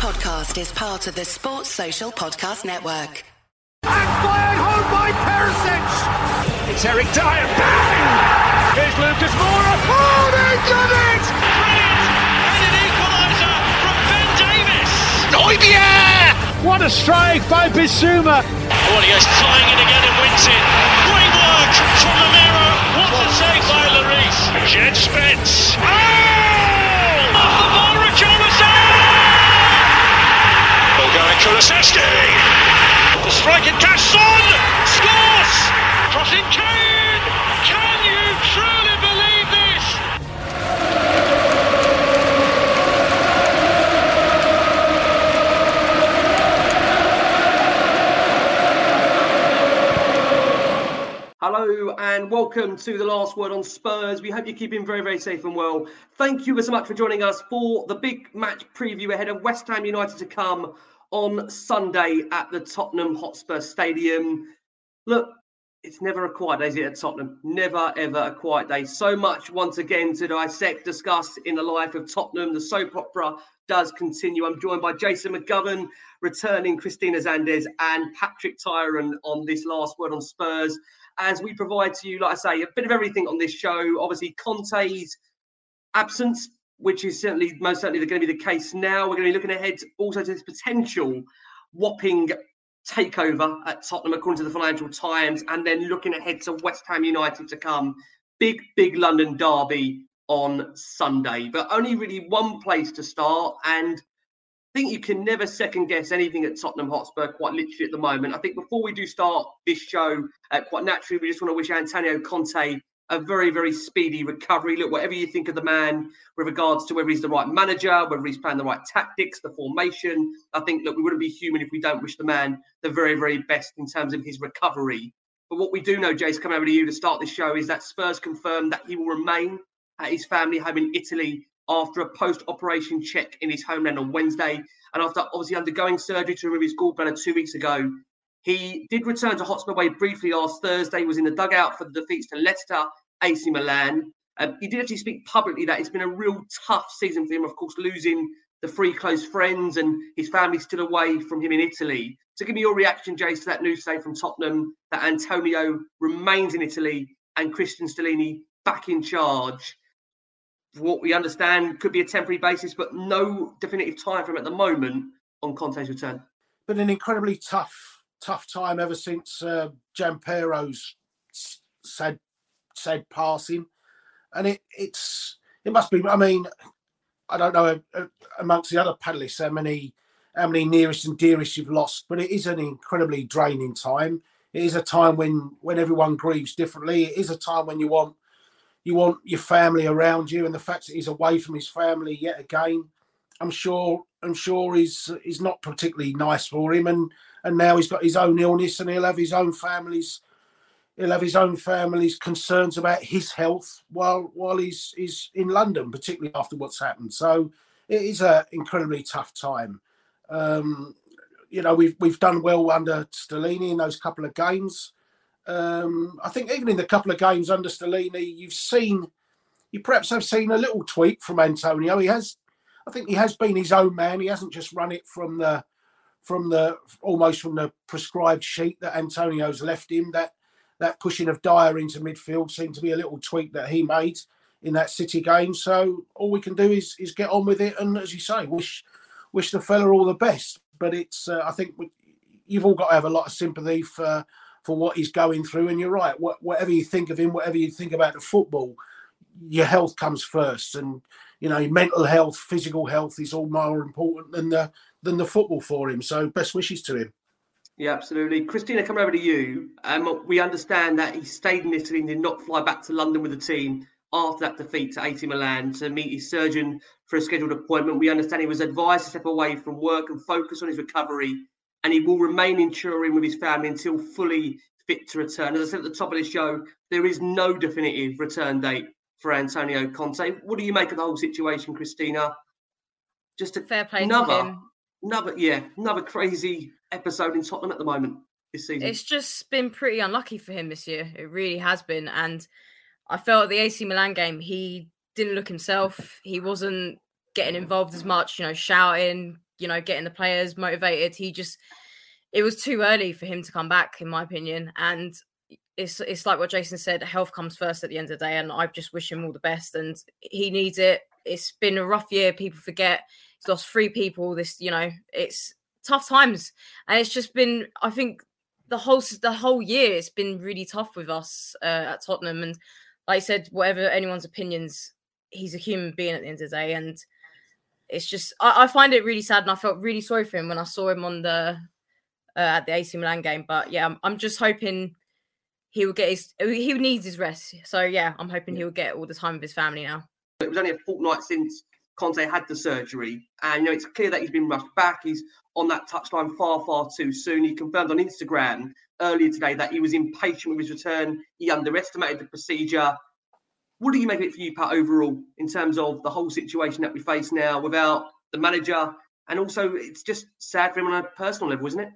podcast is part of the Sports Social Podcast Network. And fired home by Perisic! It's Eric Dier, bang! Here's Lucas Moura, oh, they've done it! Brilliant! And an equaliser from Ben Davies! Neubier! What a strike by Bissouma! Oh, he goes flying in again and wins it. Great work from Romero. What a save by Lloris. Jed Spence. Oh! Off Bulgarian Kulusevski. The striking Casson scores! Crossing Kane! Can you truly believe this? Hello and welcome to the last word on Spurs. We hope you're keeping very, very safe and well. Thank you so much for joining us for the big match preview ahead of West Ham United to come on Sunday at the Tottenham Hotspur Stadium. Look, it's never a quiet day, is it, at Tottenham? Never, ever a quiet day. So much once again to dissect, discuss in the life of Tottenham. The soap opera does continue. I'm joined by Jason McGovern, returning Christina Zandes, and Patrick Tyrant on this last word on Spurs as we provide to you, like I say, a bit of everything on this show. Obviously, Conte's absence, which is certainly most certainly going to be the case now. We're going to be looking ahead also to this potential whopping takeover at Tottenham, according to the Financial Times, and then looking ahead to West Ham United to come. Big, big London derby on Sunday, but only really one place to start. And I think you can never second guess anything at Tottenham Hotspur, quite literally at the moment. I think before we do start this show, uh, quite naturally, we just want to wish Antonio Conte a very, very speedy recovery. Look, whatever you think of the man with regards to whether he's the right manager, whether he's playing the right tactics, the formation, I think, look, we wouldn't be human if we don't wish the man the very, very best in terms of his recovery. But what we do know, Jace, coming over to you to start this show, is that Spurs confirmed that he will remain at his family home in Italy after a post-operation check in his homeland on Wednesday, and after obviously undergoing surgery to remove his gallbladder two weeks ago. He did return to Hotspur Way briefly last Thursday, was in the dugout for the defeats to Leicester, AC Milan. Um, he did actually speak publicly that it's been a real tough season for him, of course, losing the three close friends and his family still away from him in Italy. So give me your reaction, Jace, to that news today from Tottenham that Antonio remains in Italy and Cristian Stellini back in charge what we understand could be a temporary basis, but no definitive time frame at the moment on Conte's return. Been an incredibly tough, tough time ever since uh, Gian Piero's said said passing, and it it's it must be. I mean, I don't know uh, amongst the other panelists how many how many nearest and dearest you've lost, but it is an incredibly draining time. It is a time when when everyone grieves differently. It is a time when you want you want your family around you, and the fact that he's away from his family yet again, I'm sure I'm sure is is not particularly nice for him. And and now he's got his own illness, and he'll have his own family's he'll have his own family's concerns about his health while while he's he's in London, particularly after what's happened. So it is an incredibly tough time. Um, you know, we've we've done well under Stellini in those couple of games. Um, I think even in the couple of games under Stellini, you've seen, you perhaps have seen a little tweak from Antonio. He has, I think he has been his own man. He hasn't just run it from the, from the almost from the prescribed sheet that Antonio's left him. That that pushing of Dier into midfield seemed to be a little tweak that he made in that City game. So all we can do is is get on with it, and as you say, wish wish the fella all the best. But it's, uh, I think you've all got to have a lot of sympathy for for what he's going through. And you're right, what, whatever you think of him, whatever you think about the football, your health comes first. And you know, mental health, physical health is all more important than the than the football for him. So best wishes to him. Yeah, absolutely. Christina, coming over to you. Um, we understand that he stayed in Italy and did not fly back to London with the team after that defeat to AC Milan to meet his surgeon for a scheduled appointment. We understand he was advised to step away from work and focus on his recovery, and he will remain in Turin with his family until fully fit to return. As I said at the top of the show, there is no definitive return date for Antonio Conte. What do you make of the whole situation, Christina? Just a, fair play another. Another, yeah, another crazy episode in Tottenham at the moment this season. It's just been pretty unlucky for him this year. It really has been. And I felt the AC Milan game, he didn't look himself. He wasn't getting involved as much, you know, shouting, you know, getting the players motivated. He just it was too early for him to come back, in my opinion. And it's it's like what Jason said, health comes first at the end of the day. And I just wish him all the best. And he needs it. It's been a rough year. People forget he's lost three people. This, you know, it's tough times. And it's just been, I think the whole the whole year it's been really tough with us uh, at Tottenham. And like I said, whatever anyone's opinions, he's a human being at the end of the day. And it's just I, I find it really sad and I felt really sorry for him when I saw him on the uh, at the AC Milan game. But yeah, I'm, I'm just hoping he will get his he needs his rest. So yeah, I'm hoping he will get all the time with his family now. It was only a fortnight since Conte had the surgery, and you know it's clear that he's been rushed back. He's on that touchline far, far too soon. He confirmed on Instagram earlier today that he was impatient with his return. He underestimated the procedure. What do you make of it for you, Pat, overall, in terms of the whole situation that we face now without the manager? And also, it's just sad for him on a personal level, isn't it?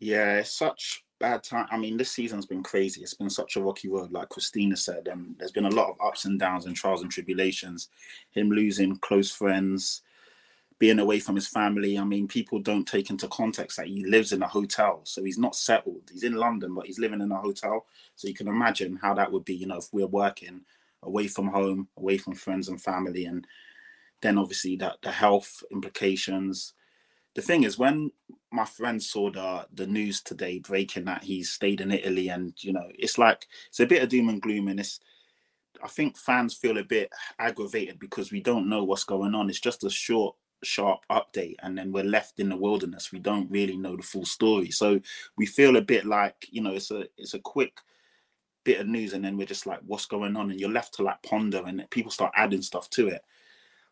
Yeah, it's such bad time. I mean, this season's been crazy. It's been such a rocky road, like Christina said. And there's been a lot of ups and downs and trials and tribulations. Him losing close friends, being away from his family. I mean, people don't take into context that he lives in a hotel. So he's not settled. He's in London, but he's living in a hotel. So you can imagine how that would be, you know, if we're working away from home, away from friends and family. And then obviously that the health implications, the thing is when my friend saw the the news today breaking that he stayed in Italy and you know it's like it's a bit of doom and gloom and it's I think fans feel a bit aggravated because we don't know what's going on. It's just a short, sharp update, and then we're left in the wilderness. We don't really know the full story, so we feel a bit like you know it's a it's a quick bit of news, and then we're just like, what's going on? And you're left to like ponder, and people start adding stuff to it.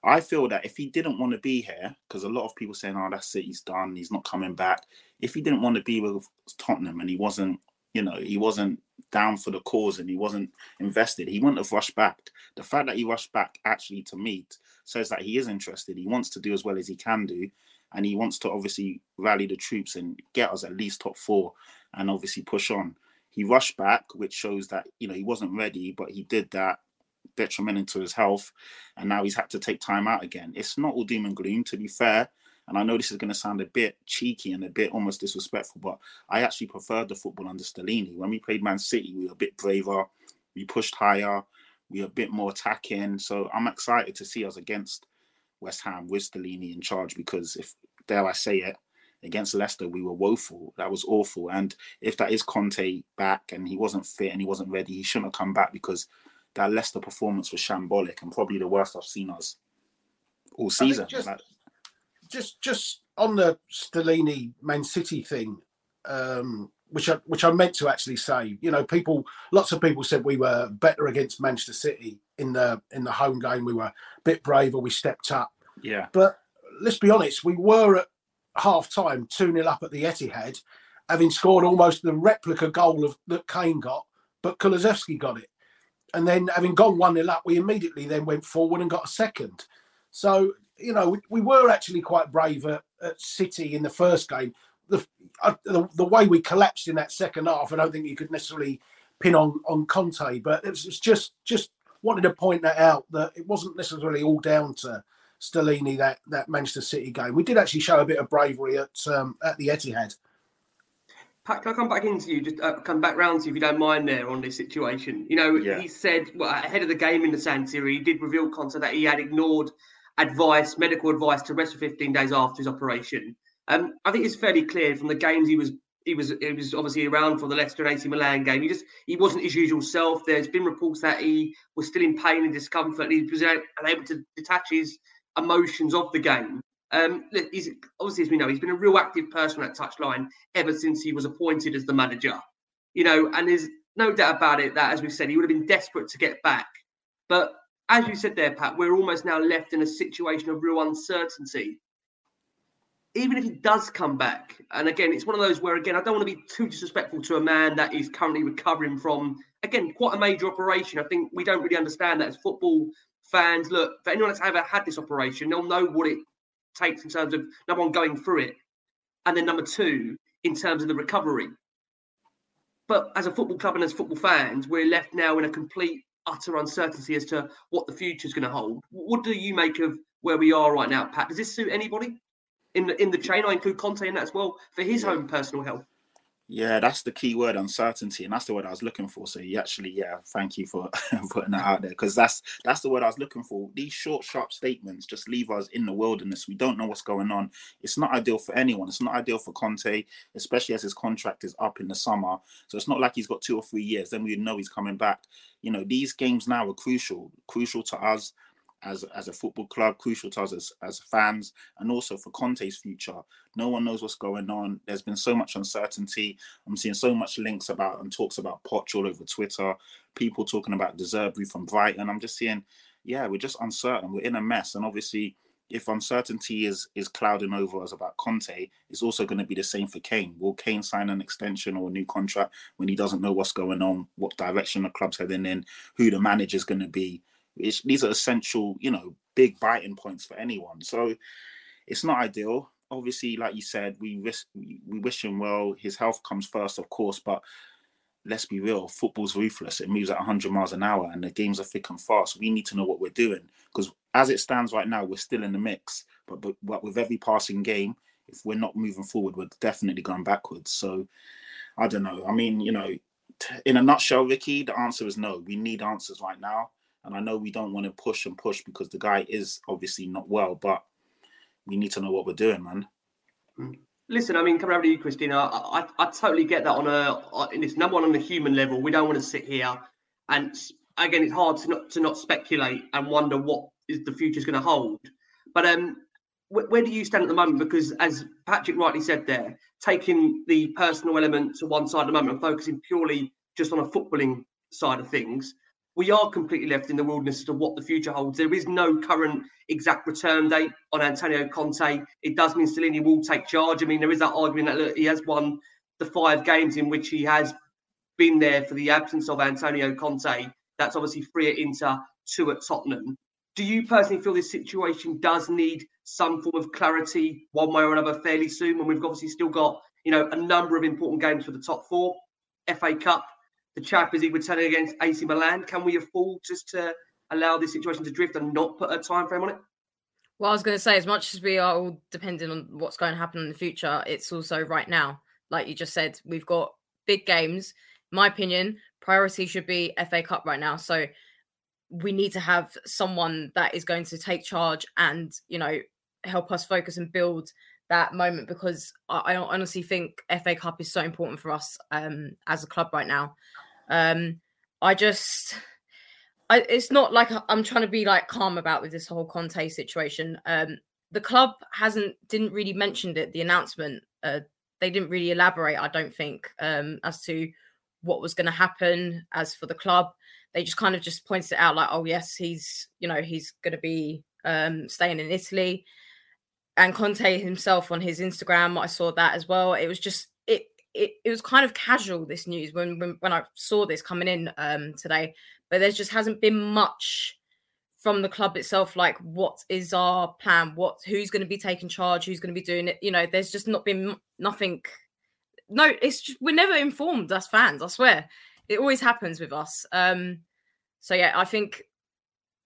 I feel that if he didn't want to be here, because a lot of people saying, "Oh, that's it, he's done, he's not coming back." If he didn't want to be with Tottenham and he wasn't, you know, he wasn't down for the cause and he wasn't invested, he wouldn't have rushed back. The fact that he rushed back actually to meet says that he is interested. He wants to do as well as he can do, and he wants to obviously rally the troops and get us at least top four, and obviously push on. He rushed back, which shows that you know he wasn't ready, but he did that detrimental to his health, and now he's had to take time out again. It's not all doom and gloom, to be fair. And I know this is going to sound a bit cheeky and a bit almost disrespectful, but I actually preferred the football under Stellini. When we played Man City, we were a bit braver, we pushed higher, we were a bit more attacking. So I'm excited to see us against West Ham with Stellini in charge because if dare I say it, against Leicester, we were woeful. That was awful. And if that is Conte back and he wasn't fit and he wasn't ready, he shouldn't have come back because that Leicester performance was shambolic and probably the worst I've seen us all season. Just, like, just, just on the Stellini Man City thing, um, which I which I meant to actually say. You know, people, lots of people said we were better against Manchester City in the in the home game. We were a bit braver. We stepped up. Yeah. But let's be honest, we were at half time two 0 up at the Etihad, having scored almost the replica goal of that Kane got, but Kulusevski got it and then having gone 1 0 up, we immediately then went forward and got a second. So, you know, we, we were actually quite brave at, at, City in the first game. The, uh, the, the way we collapsed in that second half, I don't think you could necessarily pin on on Conte, but it was, it's just just wanted to point that out that it wasn't necessarily all down to Stellini that that Manchester City game. We did actually show a bit of bravery at um, at the Etihad. Pat, can I come back into you? Just uh, come back round to you if you don't mind there on this situation. You know, yeah. he said well, ahead of the game in the San Siro, he did reveal content that he had ignored advice, medical advice to rest for 15 days after his operation. Um, I think it's fairly clear from the games he was he was he was obviously around for the Leicester and AC Milan game. He just he wasn't his usual self. There's been reports that he was still in pain and discomfort. And he was unable to detach his emotions of the game. Um, he's obviously, as we know, he's been a real active person at touchline ever since he was appointed as the manager. You know, and there's no doubt about it that, as we said, he would have been desperate to get back. But as you said there, Pat, we're almost now left in a situation of real uncertainty. Even if he does come back, and again, it's one of those where, again, I don't want to be too disrespectful to a man that is currently recovering from, again, quite a major operation. I think we don't really understand that as football fans. Look, for anyone that's ever had this operation, they'll know what it takes in terms of number one going through it, and then number two in terms of the recovery. But as a football club and as football fans, we're left now in a complete utter uncertainty as to what the future is going to hold. What do you make of where we are right now, Pat? Does this suit anybody? in the in the chain. I include Conte in that as well for his own personal health. Yeah, that's the key word, uncertainty, and that's the word I was looking for. So you actually, yeah, thank you for putting that out there because that's that's the word I was looking for. These short, sharp statements just leave us in the wilderness. We don't know what's going on. It's not ideal for anyone. It's not ideal for Conte, especially as his contract is up in the summer. So it's not like he's got two or three years. Then we know he's coming back. You know, these games now are crucial, crucial to us as as a football club, crucial to us as, as fans, and also for Conte's future. No one knows what's going on. There's been so much uncertainty. I'm seeing so much links about and talks about Poch all over Twitter. People talking about De from Brighton. I'm just seeing, yeah, we're just uncertain. We're in a mess, and obviously. If uncertainty is is clouding over us about Conte, it's also going to be the same for Kane. Will Kane sign an extension or a new contract when he doesn't know what's going on, what direction the club's heading in, who the manager's going to be? It's, these are essential, you know, big biting points for anyone. So it's not ideal. Obviously, like you said, we wish we wish him well. His health comes first, of course, but let's be real. Football's ruthless. It moves at 100 miles an hour, and the games are thick and fast. We need to know what we're doing because, as it stands right now, we're still in the mix. But, but but with every passing game, if we're not moving forward, we're definitely going backwards. So I don't know. I mean, you know, in a nutshell, Ricky, the answer is no. We need answers right now. And I know we don't want to push and push because the guy is obviously not well, but we need to know what we're doing, man. Listen, I mean, coming over to you, Christina, I, I, I totally get that on a, in this number one on the human level. We don't want to sit here and again, it's hard to not to not speculate and wonder what is the future is going to hold. But um, wh- where do you stand at the moment? Because as Patrick rightly said there, taking the personal element to one side at the moment and focusing purely just on a footballing side of things, we are completely left in the wilderness as to what the future holds. There is no current exact return date on Antonio Conte. It does mean Stellini will take charge. I mean, there is that argument that look, he has won the five games in which he has been there for the absence of Antonio Conte. That's obviously three at Inter, two at Tottenham. Do you personally feel this situation does need some form of clarity one way or another fairly soon when we've obviously still got, you know, a number of important games for the top four, FA Cup, the Champions League returning against AC Milan. Can we afford just to allow this situation to drift and not put a time frame on it? Well, I was going to say, as much as we are all dependent on what's going to happen in the future, it's also right now. Like you just said, we've got big games. my opinion, priority should be FA Cup right now. So we need to have someone that is going to take charge and, you know, help us focus and build that moment because I, I honestly think FA Cup is so important for us um, as a club right now. Um, I just, I, it's not like I'm trying to be like calm about with this whole Conte situation. Um, the club hasn't didn't really mentioned it. The announcement, uh, they didn't really elaborate. I don't think um, as to what was going to happen. As for the club, they just kind of just pointed it out like, oh yes, he's you know he's going to be um, staying in Italy. And Conte himself on his Instagram, I saw that as well. It was just it, it was kind of casual this news when, when when I saw this coming in um today, but there just hasn't been much from the club itself like what is our plan? What who's going to be taking charge? Who's going to be doing it? You know there's just not been nothing. No it's just we're never informed as fans i swear. It always happens with us. Um so yeah i think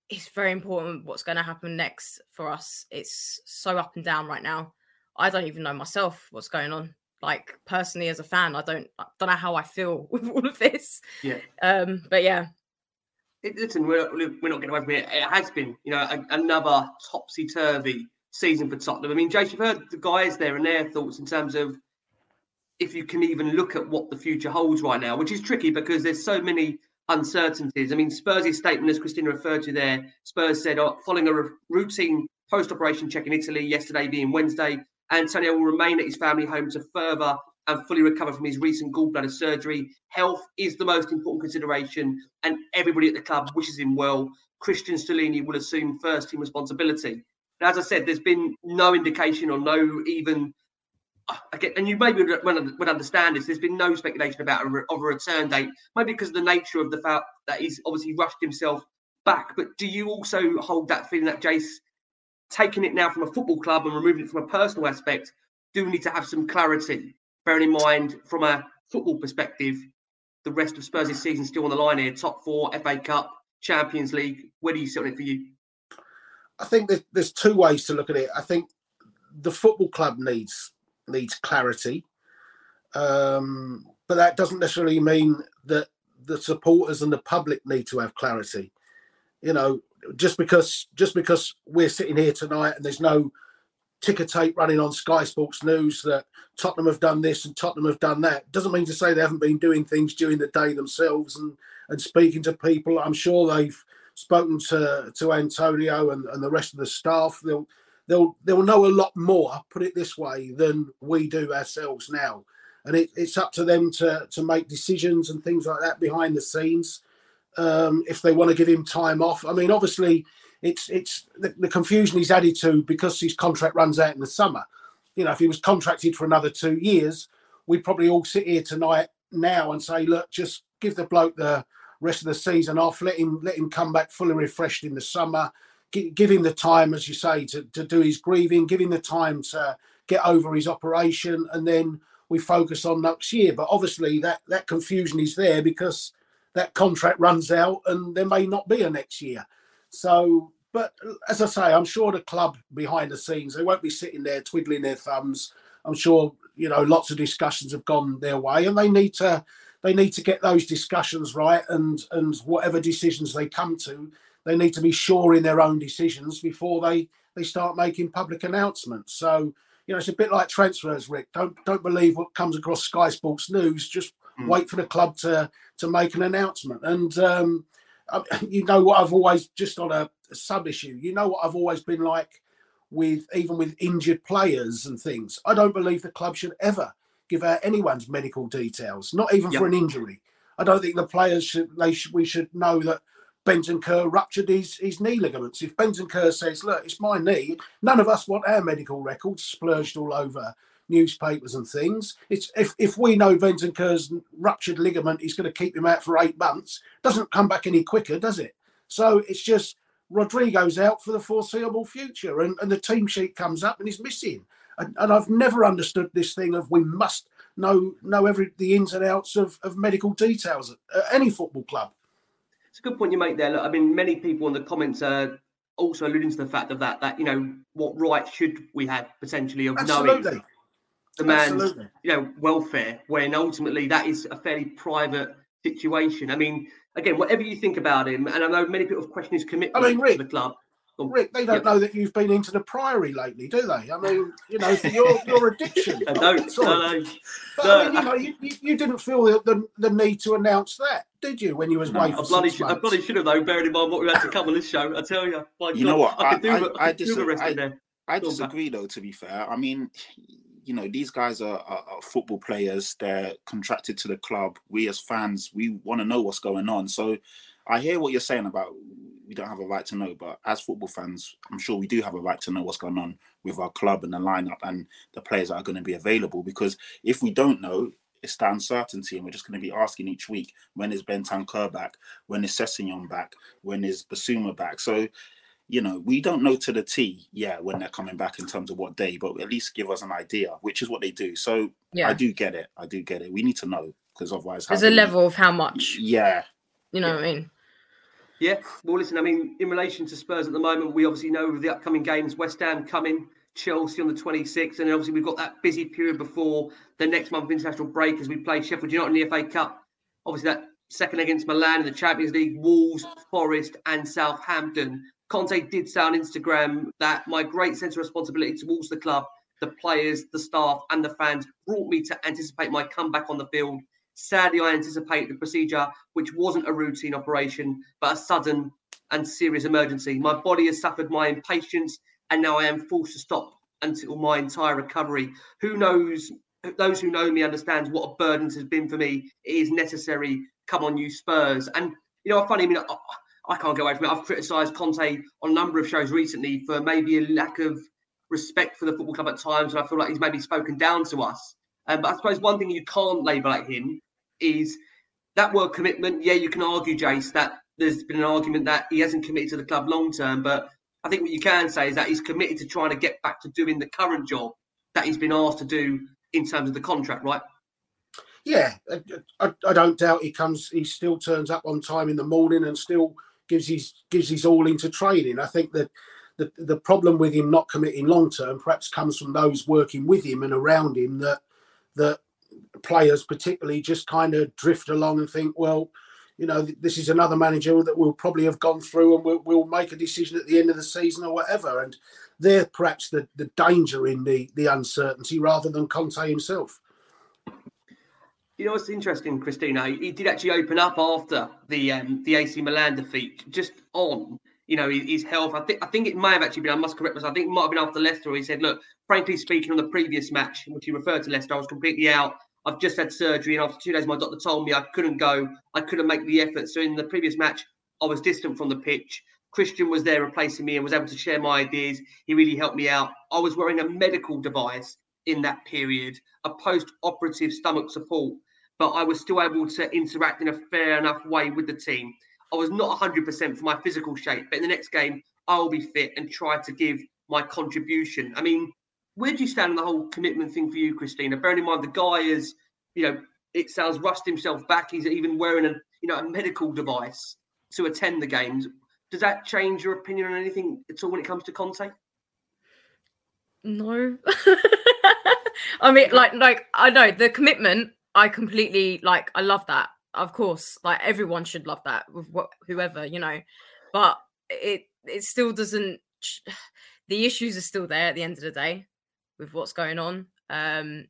it's very important what's going to happen next for us. It's so up and down right now. I don't even know myself what's going on like personally as a fan i don't I don't know how i feel with all of this. Yeah. Um but yeah. It, listen we're, we're not getting away from it. It has been you know a, another topsy-turvy season for tottenham. I mean jace you've heard the guys there and their thoughts in terms of if you can even look at what the future holds right now which is tricky because there's so many uncertainties. I mean spurs' statement as christina referred to there spurs said oh, following a routine post-operation check in italy yesterday being wednesday Antonio will remain at his family home to further and fully recover from his recent gallbladder surgery. Health is the most important consideration, and everybody at the club wishes him well. Cristian Stellini will assume first team responsibility. Now, as I said, there's been no indication or no even, again, and you maybe would, would understand this. There's been no speculation about a, of a return date, maybe because of the nature of the fact that he's obviously rushed himself back. But do you also hold that feeling that Jace taking it now from a football club and removing it from a personal aspect, do need to have some clarity. Bearing in mind, from a football perspective, the rest of Spurs' season still on the line here top four, FA Cup, Champions League. Where do you sit on it for you? I think there's, there's two ways to look at it. I think the football club needs needs clarity, um, but that doesn't necessarily mean that the supporters and the public need to have clarity. You know, just because just because we're sitting here tonight and there's no ticker tape running on Sky Sports News that Tottenham have done this and Tottenham have done that doesn't mean to say they haven't been doing things during the day themselves and and speaking to people. I'm sure they've spoken to to Antonio and, and the rest of the staff. They'll they'll they'll know a lot more, put it this way, than we do ourselves now. And it, it's up to them to to make decisions and things like that behind the scenes. Um, if they want to give him time off, I mean, obviously, it's it's the, the confusion he's added to because his contract runs out in the summer. You know, if he was contracted for another two years, we'd probably all sit here tonight now and say, look, just give the bloke the rest of the season off, let him let him come back fully refreshed in the summer, give, give him the time, as you say, to, to do his grieving, give him the time to get over his operation, and then we focus on next year. But obviously, that that confusion is there because that contract runs out, and there may not be a next year. So, but as I say, I'm sure the club behind the scenes they won't be sitting there twiddling their thumbs. I'm sure you know lots of discussions have gone their way, and they need to they need to get those discussions right, and and whatever decisions they come to, they need to be sure in their own decisions before they they start making public announcements. So you know, it's a bit like transfers, Rick. Don't don't believe what comes across Sky Sports News. Just mm. wait for the club to to make an announcement. And um, you know what I've always just on a, a sub issue. You know what I've always been like with even with injured players and things. I don't believe the club should ever give out anyone's medical details, not even yep. for an injury. I don't think the players should. They should. We should know that Bentancur ruptured his, his knee ligaments. If Bentancur says, "Look, it's my knee," none of us want our medical records splurged all over newspapers and things. It's if if we know Bentancur's ruptured ligament is going to keep him out for eight months, doesn't come back any quicker, does it? So it's just Rodrigo's out for the foreseeable future, and, and the team sheet comes up and he's missing. And, and I've never understood this thing of we must know know every the ins and outs of, of medical details at, at any football club. It's a good point you make there. Look, I mean, many people in the comments are also alluding to the fact of that that you know what right should we have potentially of Absolutely. knowing the man's Absolutely. you know welfare when ultimately that is a fairly private situation. I mean, again, whatever you think about him, and I know many people have questioned his commitment I mean, Rick, to the club. Oh, Rick, they don't yep. know that you've been into the Priory lately, do they? I mean, you know, your your addiction. I don't. No, no. But, no. I mean, you know, you, you, didn't feel the, the, the, need to announce that, did you, when you was no, away for I bloody, should, I bloody should have, though, bearing in mind what we had to come on this show. I tell you. you God, know what? I, I, do, I, I, I, dis- I, I disagree, though, to be fair. I mean, you know, these guys are, are, are, football players. They're contracted to the club. We as fans, we want to know what's going on. So I hear what you're saying about we don't have a right to know, but as football fans, I'm sure we do have a right to know what's going on with our club and the lineup and the players that are going to be available. Because if we don't know, it's the uncertainty, and we're just going to be asking each week when is Bentancur back, when is Sessegnon back, when is Bissouma back. So, you know, we don't know to the T, yeah, when they're coming back in terms of what day, but at least give us an idea, which is what they do. So, yeah. I do get it. I do get it. We need to know because otherwise, there's a level of how much. Yeah. You know yeah. what I mean? Yeah, well, listen, I mean, in relation to Spurs at the moment, we obviously know the upcoming games, West Ham coming, Chelsea on the 26th, and then obviously we've got that busy period before the next month of international break as we play Sheffield United in the FA Cup. Obviously, that second against Milan in the Champions League, Wolves, Forest, and Southampton. Conte did say on Instagram that my great sense of responsibility towards the club, the players, the staff, and the fans brought me to anticipate my comeback on the field Sadly, I anticipate the procedure, which wasn't a routine operation, but a sudden and serious emergency. My body has suffered my impatience, and now I am forced to stop until my entire recovery. Who knows? Those who know me understands what a burden has been for me. It is necessary. Come on, you Spurs. And you know, funny. I mean, I, can't get away from it. I've criticised Conte on a number of shows recently for maybe a lack of respect for the football club at times, and I feel like he's maybe spoken down to us. Um, but I suppose one thing you can't label at him is that word commitment. Yeah, you can argue, Jace, that there's been an argument that he hasn't committed to the club long term, but I think what you can say is that he's committed to trying to get back to doing the current job that he's been asked to do in terms of the contract, right? Yeah, I, I, don't doubt he comes. He still turns up on time in the morning and still gives his gives his all into training. I think that the, the problem with him not committing long term perhaps comes from those working with him and around him that that players particularly just kind of drift along and think, well, you know, this is another manager that we'll probably have gone through and we'll, we'll make a decision at the end of the season or whatever. And they're perhaps the, the danger in the, the uncertainty rather than Conte himself. You know what's interesting, Christina? He did actually open up after the um, the AC Milan defeat, just on you know his, health. I think I think it may have actually been. I must correct myself. I think it might have been after Leicester. he said, "Look, frankly speaking, on the previous match in which he referred to Leicester, I was completely out. I've just had surgery, and after two days, my doctor told me I couldn't go. I couldn't make the effort. So in the previous match, I was distant from the pitch. Cristian was there replacing me and was able to share my ideas. He really helped me out. I was wearing a medical device in that period, a post-operative stomach support, but I was still able to interact in a fair enough way with the team. I was not 100% for my physical shape, but in the next game, I'll be fit and try to give my contribution. I mean, where do you stand on the whole commitment thing for you, Christina? Bearing in mind the guy is, you know, it sounds rust himself back. He's even wearing a, you know, a medical device to attend the games. Does that change your opinion on anything at all when it comes to Conte? No. I mean, like, like I know the commitment. I completely like. I love that. Of course, like everyone should love that with whoever you know, but it it still doesn't. The issues are still there at the end of the day with what's going on. Um,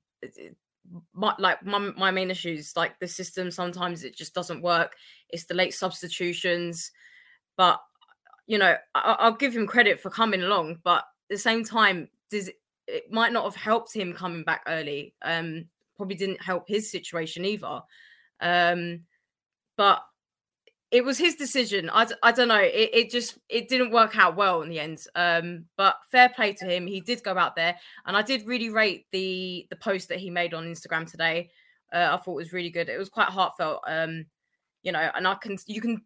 my, like my, my main issues, like the system, sometimes it just doesn't work. It's the late substitutions, but you know, I, will give him credit for coming along, but at the same time, does it might not have helped him coming back early. Um, probably didn't help his situation either. Um, but it was his decision. I, I don't know. It, it just it didn't work out well in the end. Um, but fair play to him. He did go out there, and I did really rate the the post that he made on Instagram today. Uh, I thought was really good. It was quite heartfelt. Um, you know, and I can you can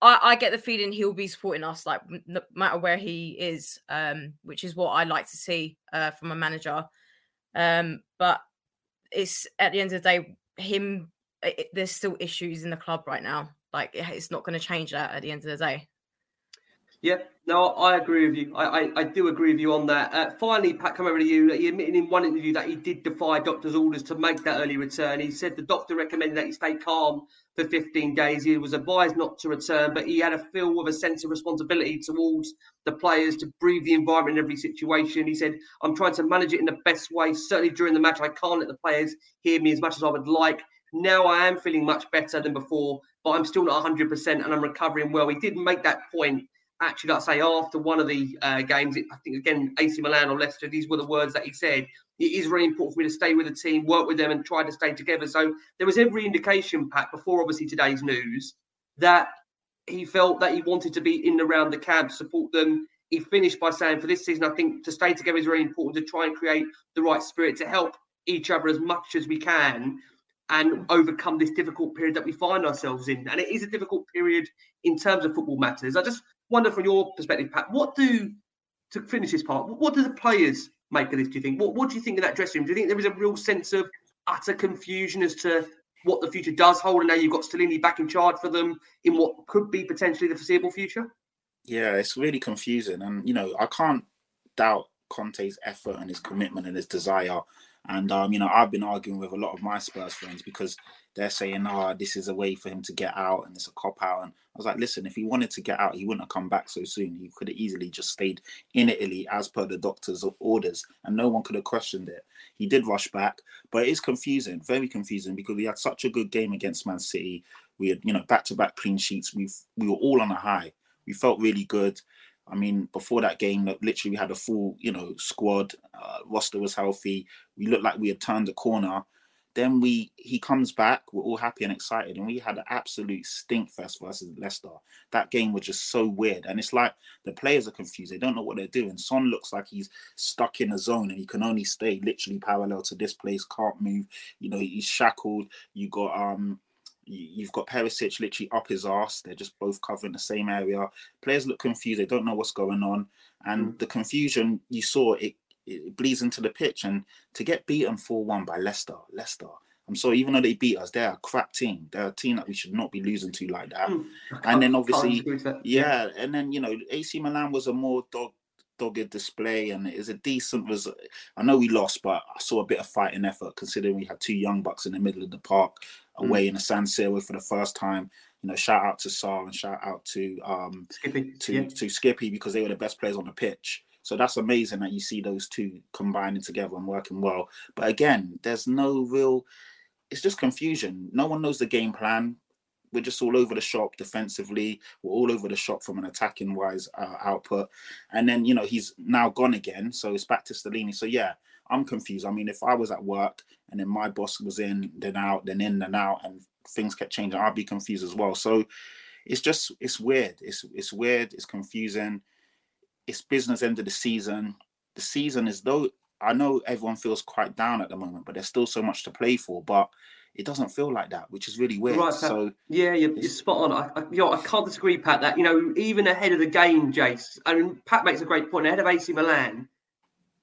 I, I get the feeling he'll be supporting us, like no matter where he is, um, which is what I like to see uh, from a manager. Um, but it's at the end of the day, him. It, there's still issues in the club right now. Like it's not going to change that at the end of the day. Yeah, no, I agree with you. I, I, I do agree with you on that. Uh, finally, Pat, come over to you. He admitted in one interview that he did defy doctor's orders to make that early return. He said the doctor recommended that he stay calm for 15 days. He was advised not to return, but he had a feel of a sense of responsibility towards the players to breathe the environment in every situation. He said, I'm trying to manage it in the best way. Certainly during the match, I can't let the players hear me as much as I would like. Now I am feeling much better than before, but I'm still not 100% and I'm recovering well. He did make that point actually, like I say, after one of the uh, games, I think again, AC Milan or Leicester, these were the words that he said. It is really important for me to stay with the team, work with them, and try to stay together. So there was every indication, Pat, before obviously today's news, that he felt that he wanted to be in and around the camp, support them. He finished by saying, for this season, I think to stay together is really important to try and create the right spirit to help each other as much as we can and overcome this difficult period that we find ourselves in. And it is a difficult period in terms of football matters. I just wonder from your perspective, Pat, what do to finish this part? What do the players make of this? Do you think? What What do you think in that dressing room? Do you think there is a real sense of utter confusion as to what the future does hold, and now you've got Stellini back in charge for them in what could be potentially the foreseeable future? Yeah, it's really confusing, and you know I can't doubt Conte's effort and his commitment and his desire. And um, you know, I've been arguing with a lot of my Spurs friends because they're saying, "Oh, this is a way for him to get out, and it's a cop out." And I was like, "Listen, if he wanted to get out, he wouldn't have come back so soon. He could have easily just stayed in Italy as per the doctor's orders, and no one could have questioned it. He did rush back, but it is confusing, very confusing, because we had such a good game against Man City. We had, you know, back-to-back clean sheets. We we were all on a high. We felt really good. I mean, before that game, literally we had a full, you know, squad. Uh, roster was healthy. We looked like we had turned the corner. Then we he comes back. We're all happy and excited, and we had an absolute stink fest versus Leicester. That game was just so weird, and it's like the players are confused. They don't know what they're doing. Son looks like he's stuck in a zone, and he can only stay literally parallel to this place. Can't move. You know, he's shackled. You got um You've got Perisic literally up his ass. They're just both covering the same area. Players look confused. They don't know what's going on. And mm. the confusion you saw, it, it bleeds into the pitch. And to get beaten 4 1 by Leicester, Leicester, I'm sorry, even though they beat us, they're a crap team. They're a team that we should not be losing to like that. Mm. And then obviously, yeah, and then, you know, AC Milan was a more dog dogged display, and it is a decent result. I know we lost, but I saw a bit of fighting effort considering we had two young bucks in the middle of the park away mm. in the San Siro for the first time. You know, shout out to Sarr and shout out to um Skippy. to yeah. to Skippy because they were the best players on the pitch. So that's amazing that you see those two combining together and working well. But again, there's no real. It's just confusion. No one knows the game plan we're just all over the shop defensively. We're all over the shop from an attacking wise uh, output. And then, you know, he's now gone again. So it's back to Stellini. So, yeah, I'm confused. I mean, if I was at work and then my boss was in, then out, then in, then out, and things kept changing, I'd be confused as well. So it's just, it's weird. It's, it's weird. It's confusing. It's business end of the season. The season is though, I know everyone feels quite down at the moment, but there's still so much to play for. But it doesn't feel like that, which is really weird. Right, so yeah, you're, you're spot on. I, I, you know, I can't disagree, Pat. That you know, even ahead of the game, Jace. I mean, Pat makes a great point. Ahead of AC Milan,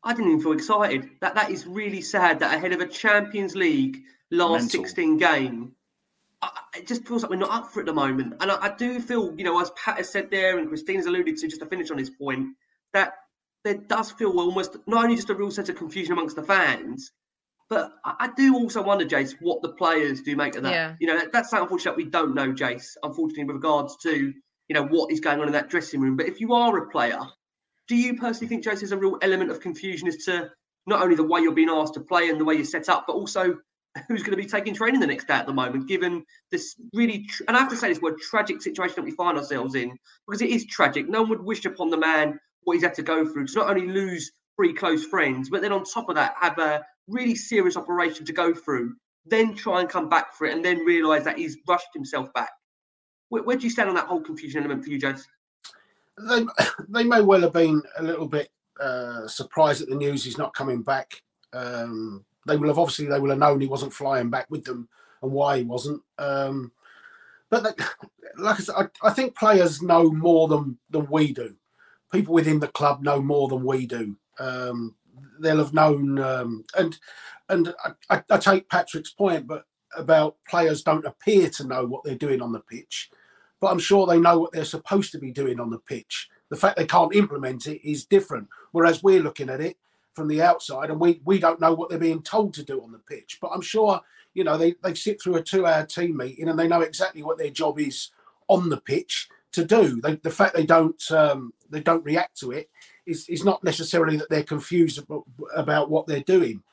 I didn't even feel excited. That that is really sad. That ahead of a Champions League last Mental. 16 game, it just feels like we're not up for it at the moment. And I, I do feel, you know, as Pat has said there, and Christine's alluded to, just to finish on his point, that there does feel almost not only just a real sense of confusion amongst the fans, but I do also wonder, Jace, what the players do make of that. Yeah. You know, that's unfortunate we don't know, Jace, unfortunately, with regards to, you know, what is going on in that dressing room. But if you are a player, do you personally think, Jace, there's a real element of confusion as to not only the way you're being asked to play and the way you're set up, but also who's going to be taking training the next day at the moment, given this really, and I have to say this word, tragic situation that we find ourselves in, because it is tragic. No one would wish upon the man what he's had to go through to not only lose three close friends, but then on top of that, have a really serious operation to go through, then try and come back for it, and then realise that he's rushed himself back. Where, where, do you stand on that whole confusion element for you, Jace? They, they may well have been a little bit uh, surprised at the news he's not coming back. Um, they will have obviously they will have known he wasn't flying back with them and why he wasn't. Um, but like I said, I, I, think players know more than than we do. People within the club know more than we do. Um, they'll have known. Um, and and I, I, take Patrick's point, but about players don't appear to know what they're doing on the pitch, but I'm sure they know what they're supposed to be doing on the pitch. The fact they can't implement it is different. Whereas we're looking at it from the outside, and we we don't know what they're being told to do on the pitch. But I'm sure you know they they sit through a two-hour team meeting and they know exactly what their job is on the pitch to do. They, the fact they don't um, they don't react to it is, is not necessarily that they're confused about, what they're doing.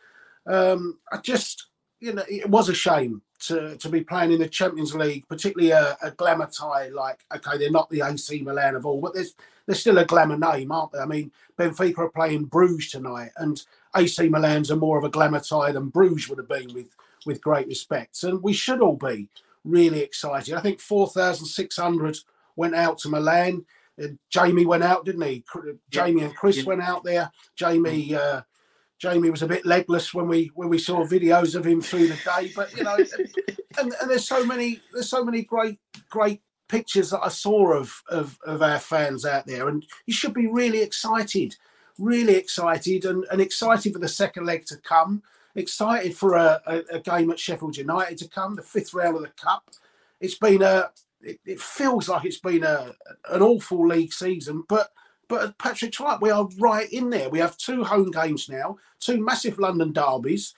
Um, I just, you know, it was a shame to, to be playing in the Champions League, particularly a, a glamour tie like, okay, they're not the AC Milan of all, but there's there's still a glamour name, aren't they? I mean, Benfica are playing Bruges tonight, and AC Milan's are more of a glamour tie than Bruges would have been with with great respect. And we should all be really excited. I think 4,600 went out to Milan. Uh, Jamie went out, didn't he? Jamie and Chris yeah. went out there. Jamie, mm. uh, Jamie was a bit legless when we when we saw videos of him through the day. But you know, and, and there's so many there's so many great great pictures that I saw of, of of our fans out there, and you should be really excited, really excited, and, and excited for the second leg to come. Excited for a, a, a game at Sheffield United to come, the fifth round of the cup. It's been a it, it feels like it's been a an awful league season, but but Patrick's right. We are right in there. We have two home games now, two massive London derbies,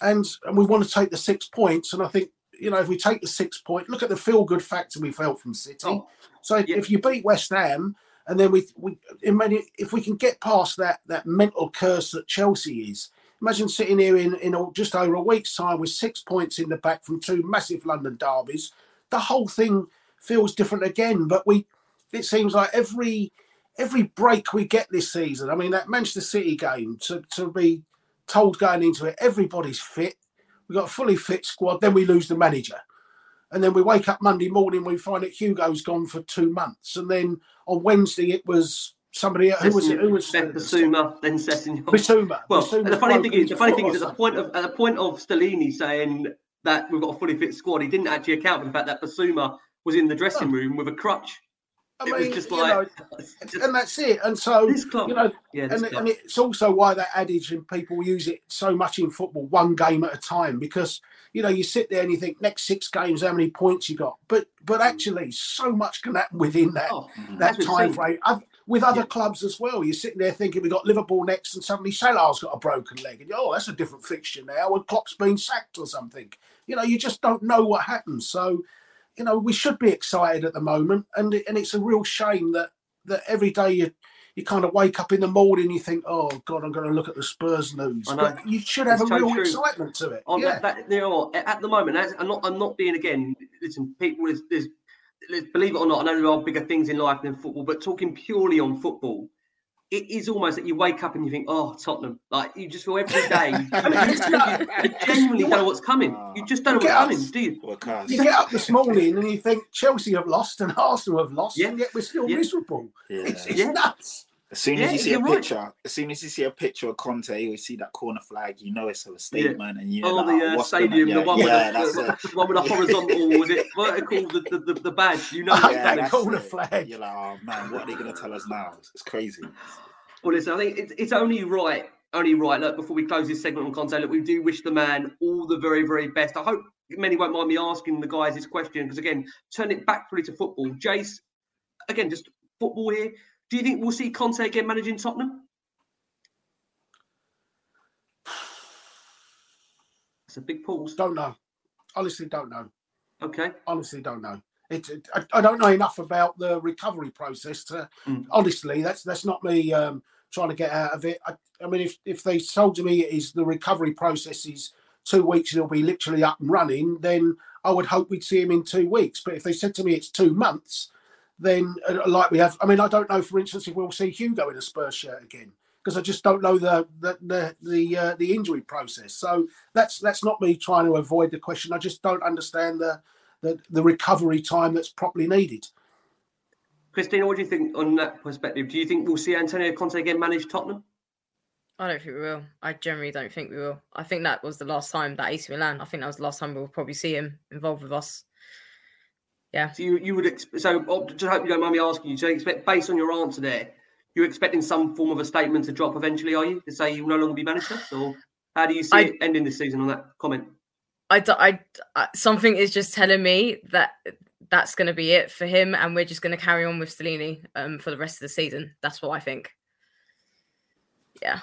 and, and we want to take the six points. And I think you know if we take the six point, look at the feel good factor we felt from City. Oh, so yeah. if you beat West Ham, and then we we if we can get past that that mental curse that Chelsea is. Imagine sitting here in, in just over a week's time with six points in the back from two massive London derbies. The whole thing feels different again. But we, it seems like every every break we get this season. I mean, that Manchester City game to to be told going into it, everybody's fit. We've got a fully fit squad. Then we lose the manager, and then we wake up Monday morning. We find that Hugo's gone for two months, and then on Wednesday it was somebody who was it? Who was Bissouma, then Sessegnon. Bissouma. Well, Bissouma the funny thing is, the funny thing is, at the point of at the point of Stellini saying that we've got a fully fit squad, he didn't actually account for the fact that Bissouma was in the dressing room with a crutch. I it mean, just like, know, and that's it. And so, you know, yeah, and, and, it's also why that adage and people use it so much in football, one game at a time, because you know you sit there and you think next six games, how many points you got, but but actually, so much can happen within that oh, that time frame. I've, with other yeah. clubs as well. You're sitting there thinking we've got Liverpool next, and suddenly Salah's got a broken leg, and oh, that's a different fixture now. And Klopp's been sacked or something. You know, you just don't know what happens. So, you know, we should be excited at the moment, and and it's a real shame that that every day you you kind of wake up in the morning, you think, "Oh God, I'm going to look at the Spurs news." But you should have it's a real true. excitement to it. Oh, on yeah. That, that, you know, at the moment, I'm not. I'm not being again. Listen, people. There's, there's, believe it or not, I know there are bigger things in life than football, but talking purely on football, it is almost that you wake up and you think, "Oh, Tottenham!" Like you just feel every day. I you, you, genuinely don't know what's coming. You just don't know what's coming, do you? You get up this morning and you think Chelsea have lost and Arsenal have lost, yeah. and yet we're still yeah. miserable. Yeah. It's, it's yeah. nuts. As soon as you see a picture, as soon as you see a picture of Conte, you see that corner flag, you know it's a statement, yeah. and you know oh, like, the uh, stadium, the one, yeah, with the, the, one with the horizontal, was it vertical, the, the, the, the badge, you know, yeah, that corner flag. You're like, oh man, what are they going to tell us now? It's crazy. Well, listen, I think it's, it's only right, only right. Look, before we close this segment on Conte, look, we do wish the man all the very, very best. I hope many won't mind me asking the guys this question because again, turn it back fully to football. Jace, again, just football here do you think we'll see Conte again managing Tottenham? It's a big pause. Don't know. Honestly, don't know. Okay. Honestly, don't know. It, it I, I, don't know enough about the recovery process to. Mm. Honestly, that's that's not me um, trying to get out of it. I, I mean, if if they told me it is the recovery process is two weeks and he'll be literally up and running, then I would hope we'd see him in two weeks. But if they said to me it's two months, then uh, like we have. I mean, I don't know, for instance, if we'll see Hugo in a Spurs shirt again because I just don't know the the the the, uh, the, injury process. So that's that's not me trying to avoid the question. I just don't understand the the, the recovery time that's properly needed. Christina, what do you think on that perspective? Do you think we'll see Antonio Conte again manage Tottenham? I don't think we will. I generally don't think we will. I think that was the last time that AC Milan. I think that was the last time we'll probably see him involved with us. Yeah. So you, you would expect, so oh, just hope you don't mind me asking you. So you expect, based on your answer there, you're expecting some form of a statement to drop eventually, are you? To say you'll no longer be manager? Or how do you see I, it ending this season on that comment? I, I, I, something is just telling me that that's going to be it for him, and we're just going to carry on with Stellini um, for the rest of the season. That's what I think. Yeah.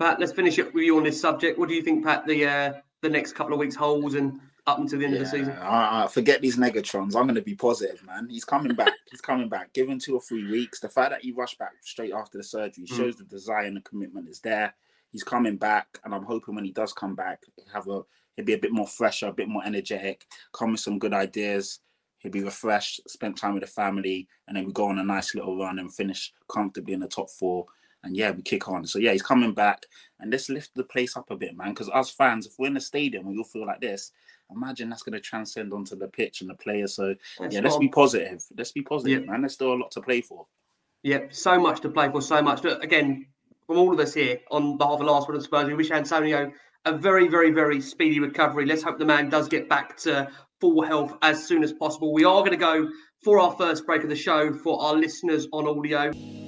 Pat, let's finish up with you on this subject. What do you think, Pat? The uh, the next couple of weeks holds, and up until the end yeah, of the season. I, I forget these negatrons. I'm going to be positive, man. He's coming back. He's coming back. Given two or three weeks, the fact that he rushed back straight after the surgery mm. shows the desire and the commitment is there. He's coming back, and I'm hoping when he does come back, he'll have a he'll be a bit more fresher, a bit more energetic, come with some good ideas. He'll be refreshed, spend time with the family, and then we go on a nice little run and finish comfortably in the top four. And yeah, we kick on. So yeah, he's coming back, and let's lift the place up a bit, man. Because us fans, if we're in the stadium, we all feel like this imagine that's going to transcend onto the pitch and the players. So that's yeah, let's be positive. Let's be positive, yeah. man. There's still a lot to play for. Yeah, so much to play for, so much. But again, from all of us here on behalf of Last Word On Spurs, we wish Antonio a very, very, very speedy recovery. Let's hope the man does get back to full health as soon as possible. We are going to go for our first break of the show for our listeners on audio.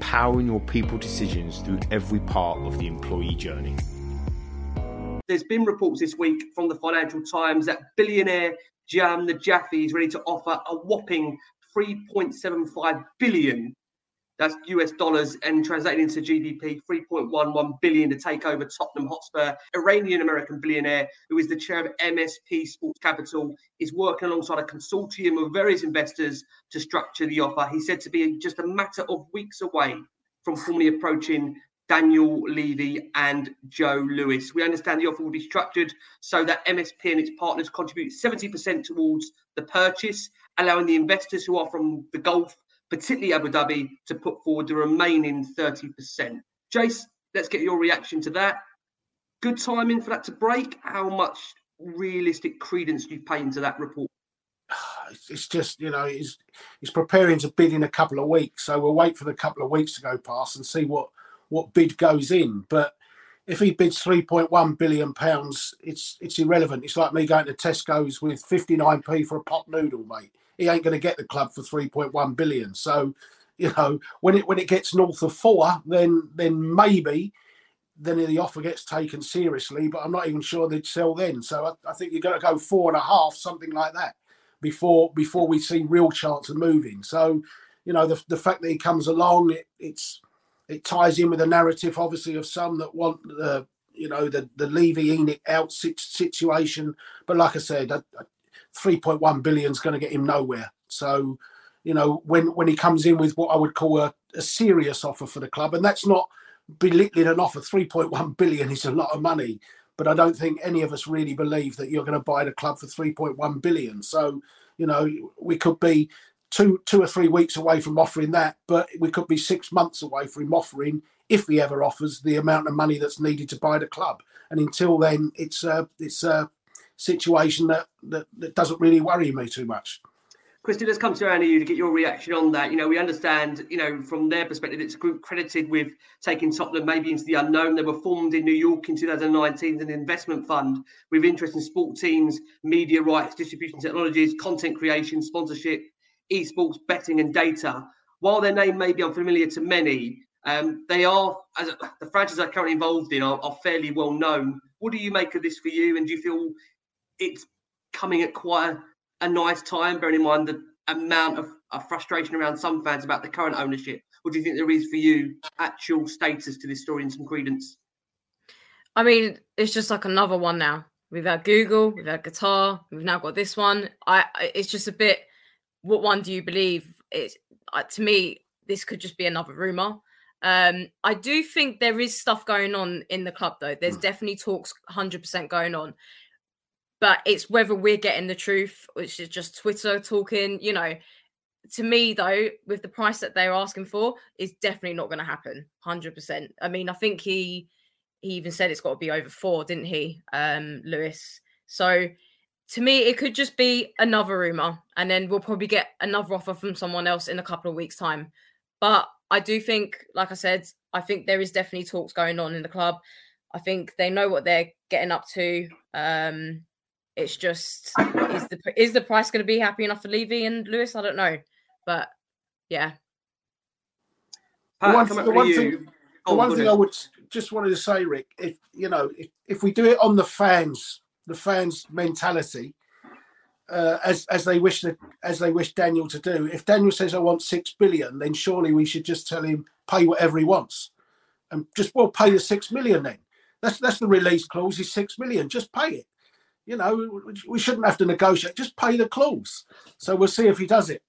powering your people decisions through every part of the employee journey. There's been reports this week from the Financial Times that billionaire Jahm Najafi is ready to offer a whopping 3.75 billion that's US dollars and translated into GBP, 3.11 billion to take over Tottenham Hotspur. Iranian American billionaire who is the chair of MSP Sports Capital is working alongside a consortium of various investors to structure the offer. He said to be just a matter of weeks away from formally approaching Daniel Levy and Joe Lewis. We understand the offer will be structured so that MSP and its partners contribute 70% towards the purchase, allowing the investors who are from the Gulf particularly Abu Dhabi, to put forward the remaining 30%. Jace, let's get your reaction to that. Good timing for that to break. How much realistic credence do you pay into that report? It's just, you know, he's, he's preparing to bid in a couple of weeks. So we'll wait for the couple of weeks to go past and see what, what bid goes in. But if he bids 3.1 billion pounds, it's it's irrelevant. It's like me going to Tesco's with 59p for a pot noodle, mate. He ain't going to get the club for 3.1 billion. So, you know, when it when it gets north of four, then then maybe then the offer gets taken seriously. But I'm not even sure they'd sell then. So I, I think you're going to go four and a half, something like that, before before we see real chance of moving. So, you know, the the fact that he comes along, it, it's it ties in with the narrative, obviously, of some that want the you know the the Levy ENIC out situation. But like I said, 3.1 billion is going to get him nowhere. So, you know, when when he comes in with what I would call a, a serious offer for the club, and that's not belittling an offer. 3.1 billion is a lot of money, but I don't think any of us really believe that you're going to buy the club for 3.1 billion. So, you know, we could be two two or three weeks away from offering that, but we could be six months away from offering, if he ever offers, the amount of money that's needed to buy the club. And until then, it's a it's a situation that that, that doesn't really worry me too much. Christy, let's come to around you to get your reaction on that. You know, we understand, you know, from their perspective, it's a group credited with taking Tottenham maybe into the unknown. They were formed in New York in 2019 as an investment fund with interest in sport teams, media rights, distribution technologies, content creation, sponsorship, esports betting and data. While their name may be unfamiliar to many, um, they are, as the franchises are currently involved in, are, are, fairly well known. What do you make of this for you? And do you feel it's coming at quite a, a nice time, bearing in mind the amount of, of, frustration around some fans about the current ownership? What do you think there is for you actual status to this story and some credence? I mean, it's just like another one now. We've had Google, we've had Qatar, we've now got this one. I, it's just a bit what one do you believe? It's uh, to me, this could just be another rumor. Um, I do think there is stuff going on in the club, though. There's mm. definitely talks, hundred percent going on, but it's whether we're getting the truth, which is just Twitter talking. You know, to me though, with the price that they're asking for, is definitely not going to happen. Hundred percent. I mean, I think he he even said it's got to be over four, didn't he, um, Lewis? So to me, it could just be another rumor, and then we'll probably get another offer from someone else in a couple of weeks' time. But I do think, like I said, I think there is definitely talks going on in the club. I think they know what they're getting up to. Um, it's just is the is the price going to be happy enough for Levy and Lewis? I don't know, but yeah. The one, the one thing, the one thing I would just wanted to say, Rick, if you know, if, if we do it on the fans the fans' mentality uh, as as they wish to, as they wish Daniel to do. If Daniel says I want six billion, then surely we should just tell him pay whatever he wants, and just well pay the six million then. That's that's the release clause is six million. Just pay it. You know we shouldn't have to negotiate. Just pay the clause. So we'll see if he does it.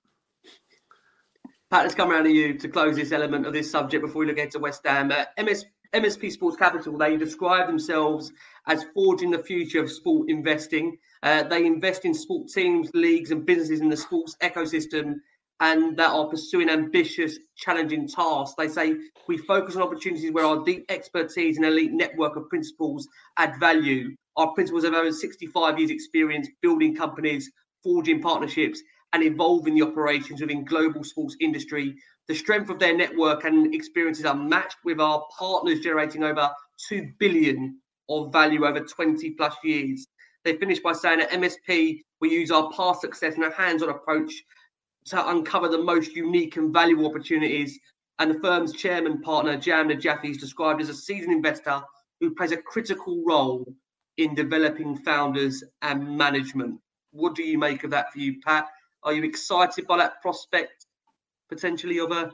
Pat, let's come around to you to close this element of this subject before we look into West Ham. Uh, MS MSP Sports Capital, they describe themselves as forging the future of sport investing. Uh, they invest in sport teams, leagues, and businesses in the sports ecosystem and that are pursuing ambitious, challenging tasks. They say we focus on opportunities where our deep expertise and elite network of principals add value. Our principals have over 65 years' experience building companies, forging partnerships, and evolving the operations within global sports industry the strength of their network and experiences are matched with our partners generating over 2 billion of value over 20 plus years. They finished by saying at MSP, we use our past success and a hands on approach to uncover the most unique and valuable opportunities. And the firm's chairman partner, Jahm Najafi, is described as a seasoned investor who plays a critical role in developing founders and management. What do you make of that for you, Pat? Are you excited by that prospect potentially of a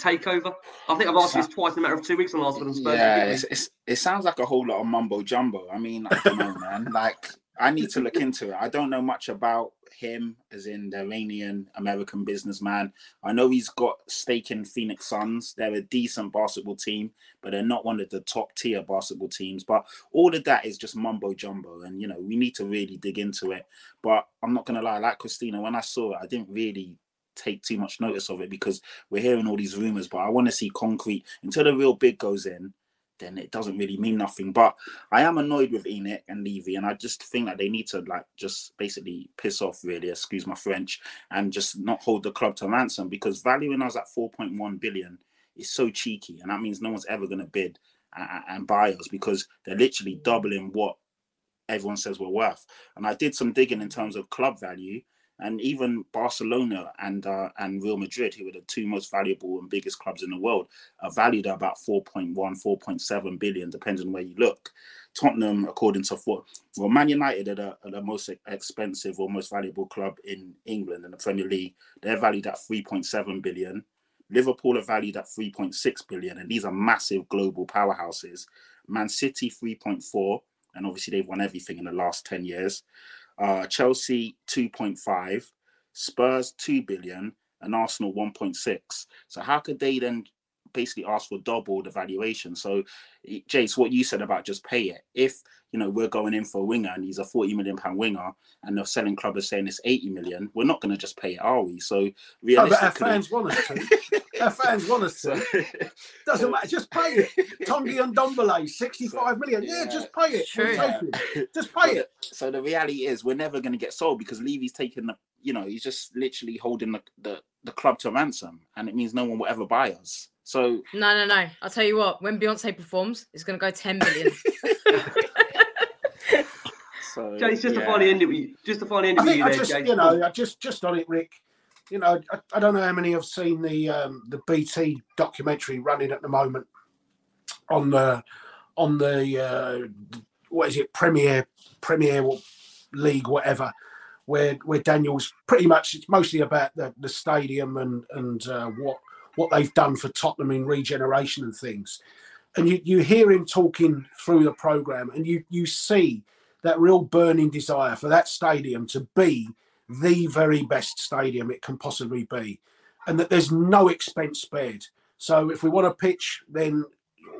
takeover? I think I've asked this twice in a matter of two weeks on last one. Yeah, it's, it's, it sounds like a whole lot of mumbo jumbo. I mean, I don't know, man. Like, I need to look into it. I don't know much about him, as in the Iranian American businessman. I know he's got stake in Phoenix Suns. They're a decent basketball team, but they're not one of the top tier basketball teams. But all of that is just mumbo jumbo, and you know we need to really dig into it. But I'm not gonna lie, like Christina, when I saw it, I didn't really take too much notice of it because we're hearing all these rumors, but I want to see concrete until the real bid goes in. Then it doesn't really mean nothing. But I am annoyed with ENIC and Levy, and I just think that they need to like just basically piss off, really, excuse my French, and just not hold the club to ransom because valuing us at 4.1 billion is so cheeky, and that means no one's ever going to bid and, and buyers because they're literally doubling what everyone says we're worth. And I did some digging in terms of club value, and even Barcelona and uh, and Real Madrid, who are the two most valuable and biggest clubs in the world, are valued at about 4.1, 4.7 billion, depending on where you look. Tottenham, according to what, well, Man United are the, are the, most expensive or most valuable club in England in the Premier League. They're valued at 3.7 billion. Liverpool are valued at 3.6 billion, and these are massive global powerhouses. Man City 3.4, and obviously they've won everything in the last 10 years. Uh, Chelsea 2.5, Spurs 2 billion, and Arsenal 1.6. So how could they then basically ask for double the valuation. So, eh, Jace, what you said about just pay it. If you know we're going in for a winger and he's a forty million pound winger, and the selling club is saying it's eighty million, we're not going to just pay it, are we? So, realistically, oh, but our fans want us to. our fans want us to. Doesn't matter. Just pay it. Tanguy Ndombele, sixty-five million. Yeah, yeah, just pay it. Sure. Yeah. Just pay it. So the reality is, we're never going to get sold because Levy's taking the. You know, he's just literally holding the, the the club to ransom, and it means no one will ever buy us. So no, no, no. I'll tell you what. When Beyonce performs, it's going to go ten million. so Jace, just yeah. to find the end of you, just to find the end of you, there, just, You know, I just just on it, Rick. You know, I, I, don't know how many have seen the um, the BT documentary running at the moment on the on the uh, what is it Premier Premier League whatever where where Daniel's pretty much it's mostly about the, the stadium and and uh, what what they've done for Tottenham in regeneration and things. And you, you hear him talking through the program, and you you see that real burning desire for that stadium to be the very best stadium it can possibly be, and that there's no expense spared. So if we want to pitch, then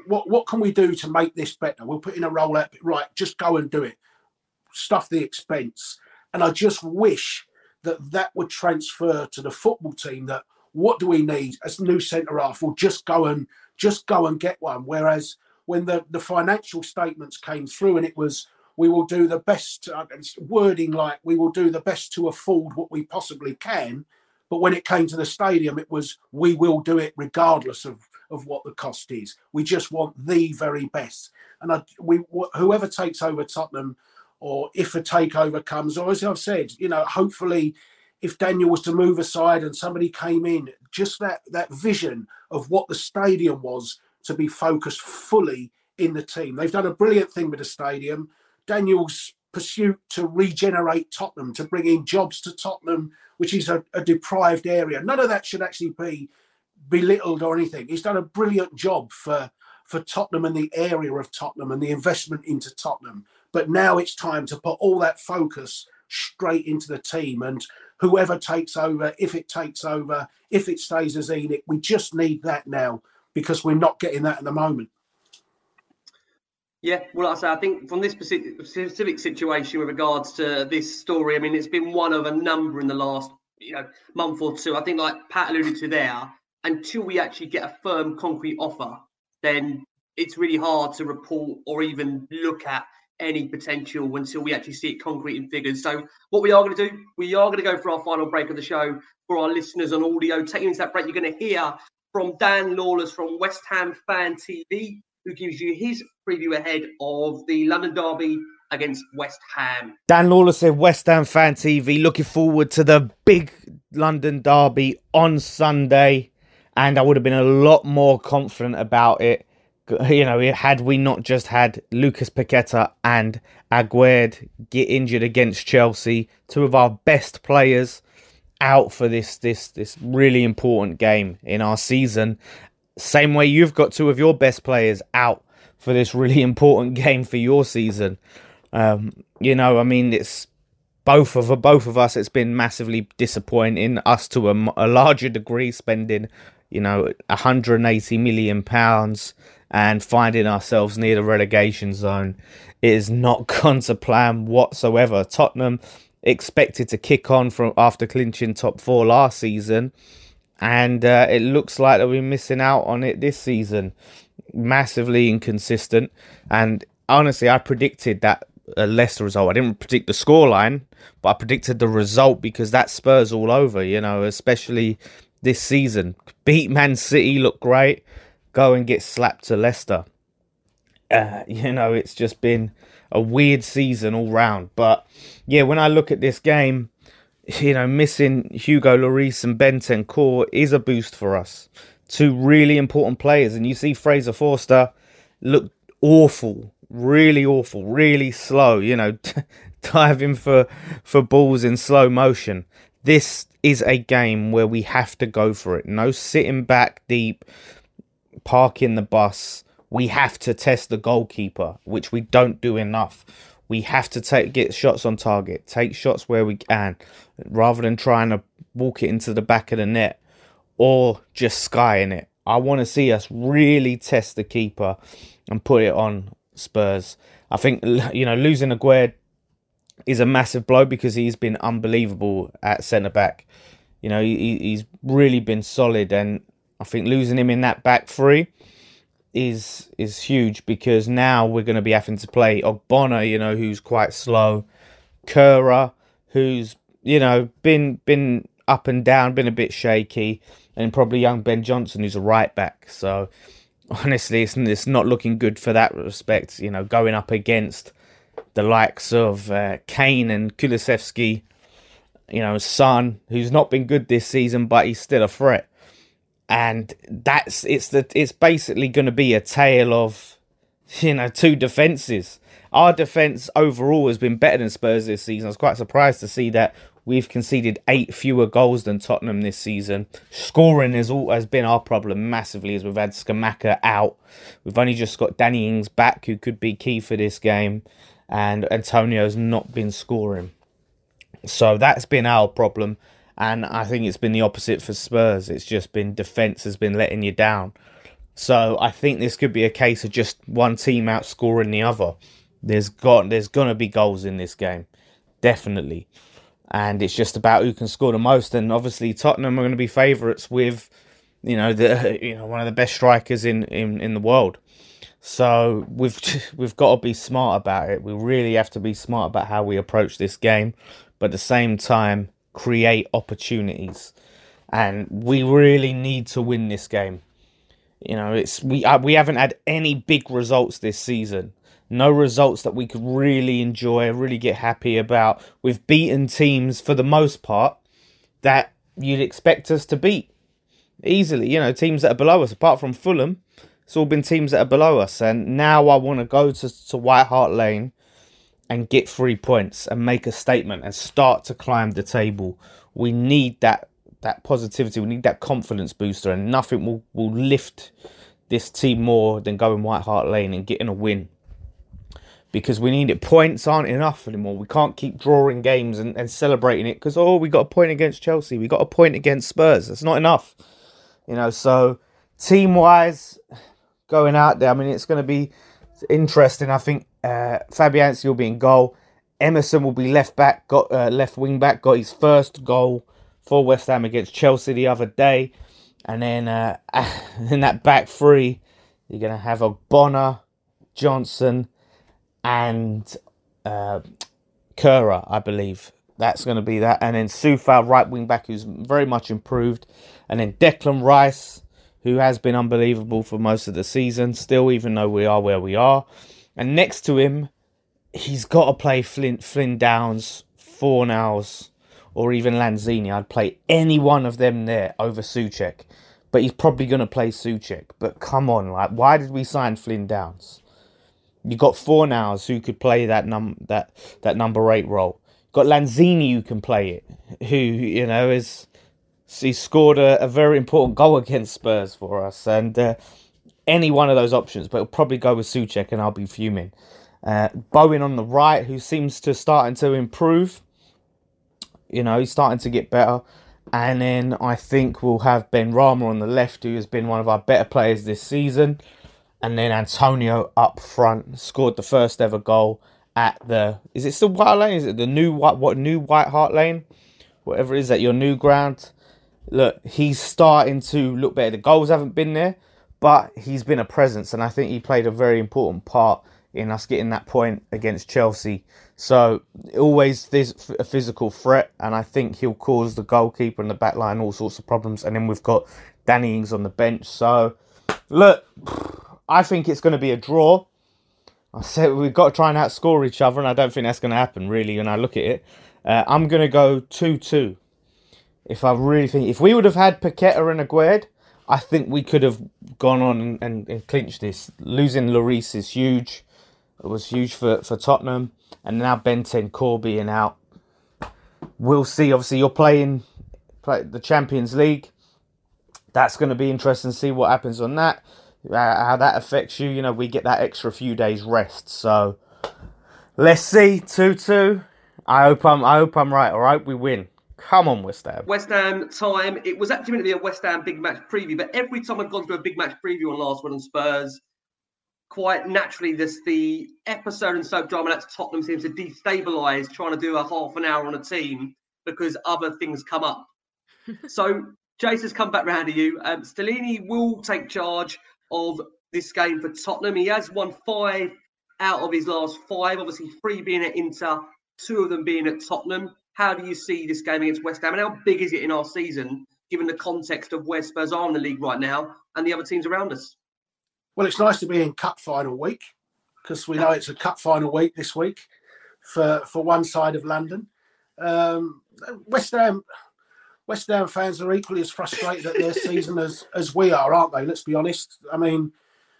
what what can we do to make this better? We'll put in a rollout. Right, just go and do it. Stuff the expense. And I just wish that that would transfer to the football team. That what do we need as new centre half? We'll just go and just go and get one. Whereas when the, the financial statements came through and it was we will do the best uh, wording like we will do the best to afford what we possibly can. But when it came to the stadium, it was we will do it regardless of, of what the cost is. We just want the very best. And I, we whoever takes over Tottenham, or if a takeover comes, or as I've said, you know, hopefully if Daniel was to move aside and somebody came in, just that that vision of what the stadium was to be focused fully in the team. They've done a brilliant thing with the stadium. Daniel's pursuit to regenerate Tottenham, to bring in jobs to Tottenham, which is a, a deprived area. None of that should actually be belittled or anything. He's done a brilliant job for for Tottenham and the area of Tottenham and the investment into Tottenham. But now it's time to put all that focus straight into the team and whoever takes over, if it takes over, if it stays as ENIC, we just need that now because we're not getting that at the moment. Yeah, well, I say, I think from this specific situation with regards to this story, I mean, it's been one of a number in the last you know month or two. I think, like Pat alluded to there, until we actually get a firm, concrete offer, then it's really hard to report or even look at any potential until we actually see it concrete in figures. So, what we are going to do, we are going to go for our final break of the show for our listeners on audio. Taking into that break, you're going to hear from Dan Lawless from West Ham Fan TV, who gives you his preview ahead of the London Derby against West Ham. Dan Lawless of West Ham Fan TV, looking forward to the big London Derby on Sunday. And I would have been a lot more confident about it you know, had we not just had Lucas Paqueta and Aguerd get injured against Chelsea, two of our best players out for this this this really important game in our season. Same way you've got two of your best players out for this really important game for your season. Um, you know, I mean, it's both of both of us. It's been massively disappointing. Us to a, a larger degree, spending you know 180 million pounds and finding ourselves near the relegation zone is not gone to plan whatsoever. Tottenham expected to kick on from after clinching top four last season, and uh, it looks like that we're missing out on it this season. Massively inconsistent, and honestly, I predicted that a lesser result. I didn't predict the scoreline, but I predicted the result because that Spurs all over. You know, especially this season. Beat Man City, look great go and get slapped to Leicester. uh, you know, it's just been a weird season all round. But yeah, when I look at this game, you know, missing Hugo Lloris and Bentancur is a boost for us. Two really important players, and you see Fraser Forster look awful, really awful, really slow. You know, diving for for balls in slow motion. This is a game where we have to go for it. No sitting back deep, parking the bus. We have to test the goalkeeper, which we don't do enough. We have to take get shots on target, take shots where we can, rather than trying to walk it into the back of the net or just skying it. I want to see us really test the keeper and put it on Spurs. I think you know losing Aguerd is a massive blow because he's been unbelievable at centre back. You know he, he's really been solid, and I think losing him in that back three is is huge because now we're going to be having to play Ogbonna, you know, who's quite slow, Kehrer, who's you know been been up and down, been a bit shaky, and probably young Ben Johnson, who's a right back. So honestly, it's it's not looking good for that respect. You know, going up against the likes of uh, Kane and Kulusevski, you know, Son, who's not been good this season, but he's still a threat and that's it's the it's basically going to be a tale of you know two defenses. Our defense overall has been better than Spurs this season. I was quite surprised to see that we've conceded eight fewer goals than Tottenham this season. Scoring has always been our problem massively as we've had Scamacca out. We've only just got Danny Ings back, who could be key for this game, and Antonio's not been scoring. So that's been our problem. And I think it's been the opposite for Spurs. It's just been defence has been letting you down. So I think this could be a case of just one team outscoring the other. There's got there's gonna be goals in this game, definitely, and it's just about who can score the most. And obviously Tottenham are going to be favourites with, you know, the you know one of the best strikers in in in the world. So we've we've got to be smart about it. We really have to be smart about how we approach this game, but at the same time create opportunities, and we really need to win this game. You know, it's we uh, we haven't had any big results this season. No results that we could really enjoy, really get happy about. We've beaten teams for the most part that you'd expect us to beat easily. You know, teams that are below us, apart from Fulham, it's all been teams that are below us. And now I want to go to, to White Hart Lane and get three points and make a statement and start to climb the table. We need that that positivity. We need that confidence booster, and nothing will, will lift this team more than going White Hart Lane and getting a win. Because we need it. Points aren't enough anymore. We can't keep drawing games and, and celebrating it because, oh, we got a point against Chelsea. We got a point against Spurs. That's not enough. You know, so team wise, going out there, I mean, it's going to be interesting. I think uh, Fabianski will be in goal. Emerson will be left back, got uh, left wing back, got his first goal for West Ham against Chelsea the other day. And then uh, in that back three, you're going to have Ogbonna, Johnson, and uh, Kehrer, I believe. That's going to be that. And then Coufal, right wing back, who's very much improved. And then Declan Rice, who has been unbelievable for most of the season, still, even though we are where we are. And next to him, he's got to play Flynn, Flynn Downes, Fornals, or even Lanzini. I'd play any one of them there over Soucek. But he's probably going to play Soucek. But come on, like, why did we sign Flynn Downes? You got Fornals who could play that num that that number eight role. You've got Lanzini who can play it, who you know is he scored a, a very important goal against Spurs for us, and uh, any one of those options, but it'll probably go with Soucek, and I'll be fuming. Uh, Bowen on the right, who seems to starting to improve. You know, he's starting to get better. And then I think we'll have Benrahma on the left, who has been one of our better players this season. And then Antonio up front scored the first ever goal at the. Is it still White Lane? Is it the new White what new White Hart Lane? Whatever it is at your new ground. Look, he's starting to look better. The goals haven't been there, but he's been a presence, and I think he played a very important part in us getting that point against Chelsea. So always there's a physical threat, and I think he'll cause the goalkeeper and the back line all sorts of problems. And then we've got Danny Ings on the bench. So look, I think it's going to be a draw. I said we've got to try and outscore each other, and I don't think that's going to happen really. When I look at it, uh, I'm going to go two-two. If I really think, if we would have had Paqueta and Aguerd, I think we could have gone on and, and, and clinched this. Losing Lloris is huge. It was huge for, for Tottenham, and now Bentancur being out. We'll see. Obviously, you're playing play the Champions League. That's going to be interesting to see what happens on that uh, how that affects you. You know, we get that extra few days rest. So let's see, two two. I hope I'm I hope I'm right. All right, we win. Come on, West Ham. West Ham time. It was actually meant to be a West Ham big match preview, but every time I've gone through a big match preview on Last Word On Spurs, quite naturally, this the episode and soap drama that's Tottenham seems to destabilise trying to do a half an hour on a team because other things come up. so Jace has come back round to you. Um, Stellini will take charge of this game for Tottenham. He has won five out of his last five, obviously three being at Inter, two of them being at Tottenham. How do you see this game against West Ham, and how big is it in our season, given the context of where Spurs are in the league right now and the other teams around us? Well, it's nice to be in cup final week because we know it's a cup final week this week for for one side of London. Um, West Ham West Ham fans are equally as frustrated at their season as as we are, aren't they? Let's be honest. I mean,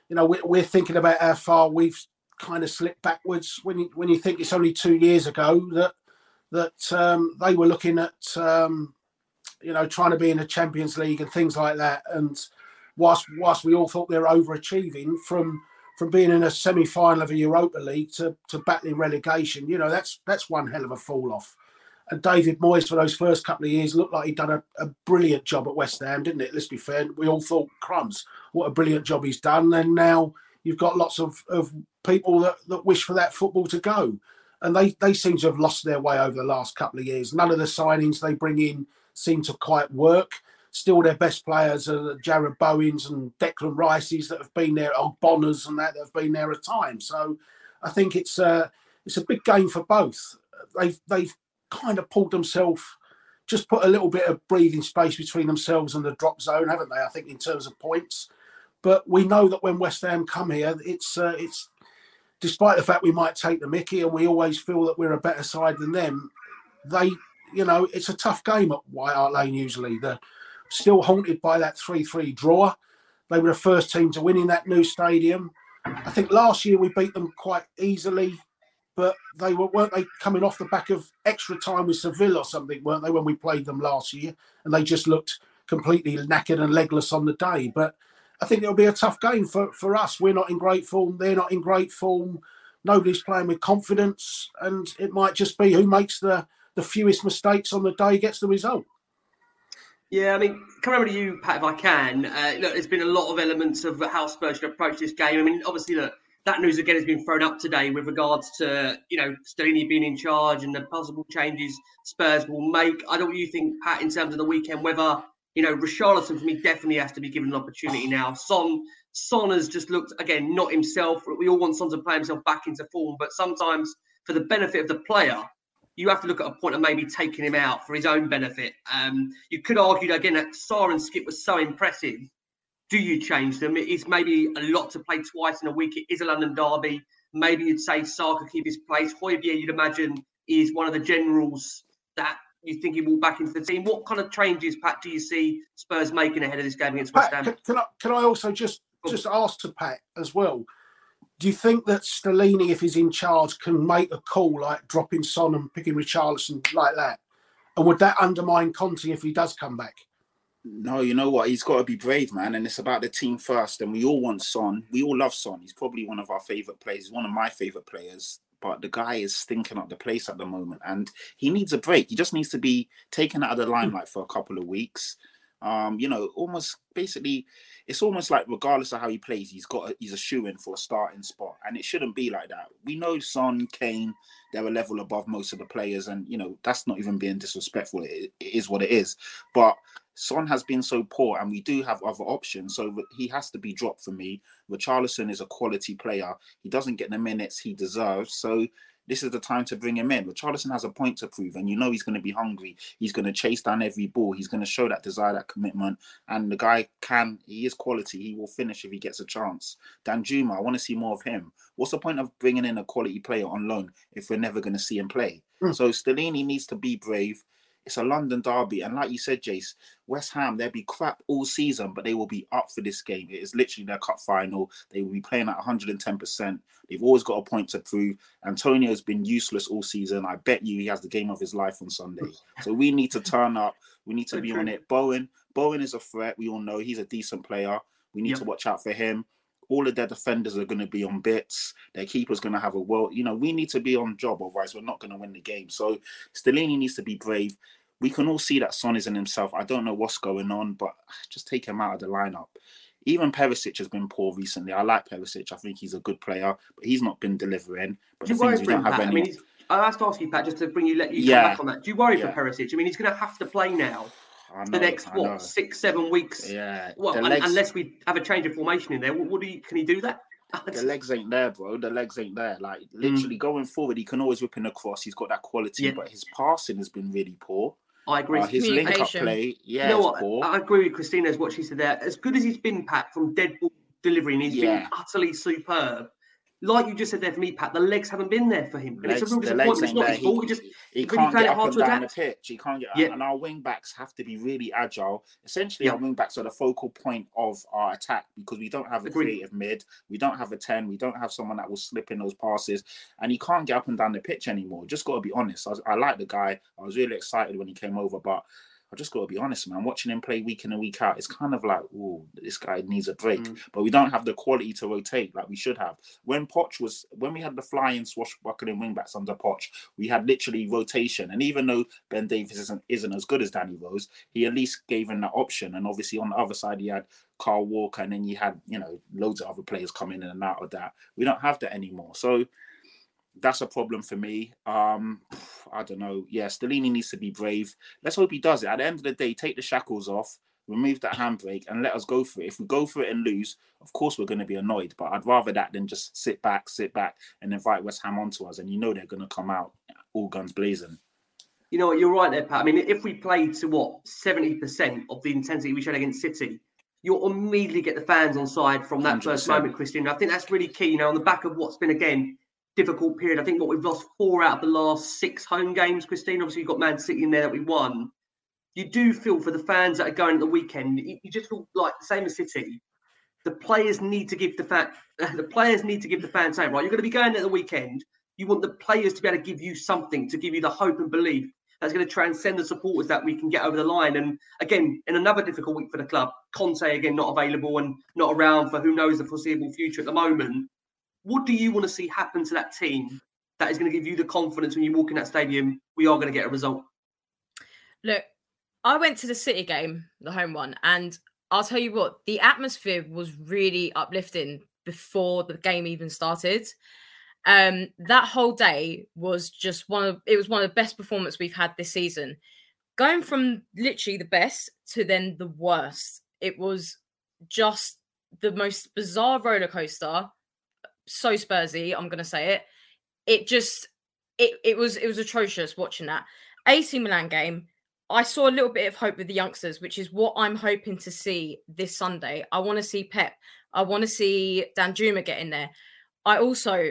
you know, we're, we're thinking about how far we've kind of slipped backwards when you when you think it's only two years ago that that um, they were looking at um, you know trying to be in the Champions League and things like that. And whilst whilst we all thought they were overachieving from from being in a semi final of a Europa League to to battling relegation, you know that's that's one hell of a fall off. And David Moyes for those first couple of years looked like he'd done a, a, brilliant job at West Ham, didn't it? Let's be fair. We all thought, crumbs, what a brilliant job he's done. And now you've got lots of, of people that, that wish for that football to go. And they, they seem to have lost their way over the last couple of years. None of the signings they bring in seem to quite work. Still, their best players are Jarrod Bowens and Declan Rice's that have been there, old Bonners and that, that have been there at times. So I think it's a, it's a big game for both. They've, they've kind of pulled themselves, just put a little bit of breathing space between themselves and the drop zone, haven't they? I think in terms of points. But we know that when West Ham come here, it's uh, it's despite the fact we might take the Mickey and we always feel that we're a better side than them. They, you know, it's a tough game at White Hart Lane. Usually, they're still haunted by that three-three draw. They were the first team to win in that new stadium. I think last year we beat them quite easily but they were weren't they coming off the back of extra time with Seville or something, weren't they, when we played them last year? And they just looked completely knackered and legless on the day. But I think it'll be a tough game for, for us. We're not in great form, they're not in great form. Nobody's playing with confidence, and it might just be who makes the, the fewest mistakes on the day gets the result. Yeah, I mean, coming over to you, Pat, if I can. Uh, look, there's been a lot of elements of how Spurs should approach this game. I mean, obviously, look, that news again has been thrown up today with regards to you know Stellini being in charge and the possible changes Spurs will make. I don't you think Pat in terms of the weekend whether you know Richarlison for me definitely has to be given an opportunity now. Son Son has just looked again not himself. We all want Son to play himself back into form, but sometimes for the benefit of the player, you have to look at a point of maybe taking him out for his own benefit. Um, you could argue again that Sarr and Skipp was so impressive do you change them? It is maybe a lot to play twice in a week. It is a London derby. Maybe you'd say Sarr could keep his place. Højbjerg, you'd imagine, is one of the generals that you think he will back into the team. What kind of changes, Pat, do you see Spurs making ahead of this game against West Ham? Can, can, I, can I also just just ask to Pat as well? Do you think that Stellini, if he's in charge, can make a call like dropping Son and picking Richarlison like that? And would that undermine Conte if he does come back? No, you know what? He's got to be brave, man. And it's about the team first. And we all want Son. We all love Son. He's probably one of our favorite players. He's one of my favorite players. But the guy is stinking up the place at the moment, and he needs a break. He just needs to be taken out of the limelight for a couple of weeks. Um, you know, almost basically, it's almost like regardless of how he plays, he's got a, he's a shoe in for a starting spot, and it shouldn't be like that. We know Son, Kane, they're a level above most of the players, and you know that's not even being disrespectful. it, it is what it is. But Son has been so poor, and we do have other options, so he has to be dropped for me. Richarlison is a quality player; he doesn't get the minutes he deserves, so this is the time to bring him in. Richarlison has a point to prove, and you know he's going to be hungry. He's going to chase down every ball. He's going to show that desire, that commitment. And the guy can, he is quality. He will finish if he gets a chance. Danjuma, I want to see more of him. What's the point of bringing in a quality player on loan if we're never going to see him play? Mm. So Stellini needs to be brave. It's a London derby, and like you said, Jace, West Ham they'll be crap all season, but they will be up for this game. It is literally their cup final. They will be playing at 110. percent They've always got a point to prove. Antonio has been useless all season. I bet you he has the game of his life on Sunday. So we need to turn up. We need to be on it. Bowen, Bowen is a threat. We all know he's a decent player. We need yep. to watch out for him all of their defenders are going to be on bits. Their keeper's going to have a world. You know, we need to be on job, otherwise we're not going to win the game. So Stellini needs to be brave we can all see that Son isn't himself. I don't know what's going on, but just take him out of the lineup. Even Perisic has been poor recently. I like Perisic. I think he's a good player, but he's not been delivering. But Do you worry for him, Pat? Any... I mean, I have to ask you, Pat, just to bring you, let you yeah. come back on that. Do you worry yeah. for Perisic? I mean, he's going to have to play now. Know, the next what six seven weeks? Yeah. Well, legs... unless we have a change of formation in there, what, what do you? Can he do that? the legs ain't there, bro. The legs ain't there. Like literally mm. going forward, he can always whip in across. He's got that quality, yeah. but his passing has been really poor. I agree. Uh, his link up play, yeah, you know what? Poor. I agree with Christina's what she said there. As good as he's been, Pat, from dead ball delivery, and he's yeah. been utterly superb like you just said there for me, Pat, the legs haven't been there for him. And legs, it's a real disappointment. It's not his fault. He, just he can't get up and down the pitch. He can't get yeah. and our wing backs have to be really agile. Essentially, yeah. our wing backs are the focal point of our attack because we don't have a Agreed. creative mid, we don't have a 10, we don't have someone that will slip in those passes, and he can't get up and down the pitch anymore. Just got to be honest. I, I like the guy. I was really excited when he came over, but I just got to be honest, man. Watching him play week in and week out, it's kind of like, oh, this guy needs a break. Mm. But we don't have the quality to rotate like we should have. When Poch was, when we had the flying swashbuckling wingbacks under Poch, we had literally rotation. And even though Ben Davies isn't, isn't as good as Danny Rose, he at least gave him that option. And obviously on the other side, he had Carl Walker, and then you had, you know, loads of other players coming in and out of that. We don't have that anymore. So that's a problem for me. Um, I don't know. Yeah, Stellini needs to be brave. Let's hope he does it. At the end of the day, take the shackles off, remove that handbrake, and let us go for it. If we go for it and lose, of course we're going to be annoyed. But I'd rather that than just sit back, sit back, and invite West Ham onto us. And you know they're going to come out all guns blazing. You know what? You're right there, Pat. I mean, if we played to what seventy percent of the intensity we showed against City, you'll immediately get the fans on side from that 100%. first moment, Christian. I think that's really key. You know, on the back of what's been again difficult period. I think what we've lost four out of the last six home games, Christine. Obviously, you've got Man City in there that we won. You do feel for the fans that are going at the weekend. You, just feel like the same as City. The players need to give the fan, the players need to give the fans something, right? You're going to be going at the weekend. You want the players to be able to give you something, to give you the hope and belief that's going to transcend the supporters that we can get over the line. And again, in another difficult week for the club, Conte again not available and not around for who knows the foreseeable future at the moment what do you want to see happen to that team that is going to give you the confidence when you walk in that stadium? We are going to get a result. Look, I went to the City game, the home one, and I'll tell you what, the atmosphere was really uplifting before the game even started. Um, that whole day was just one of it was one of the best performances we've had this season. Going from literally the best to then the worst. It was just the most bizarre roller coaster so Spursy. I'm gonna say it. It just it it was it was atrocious watching that AC Milan game. I saw a little bit of hope with the youngsters, which is what I'm hoping to see this Sunday. I want to see Pape. I want to see Danjuma get in there. I also,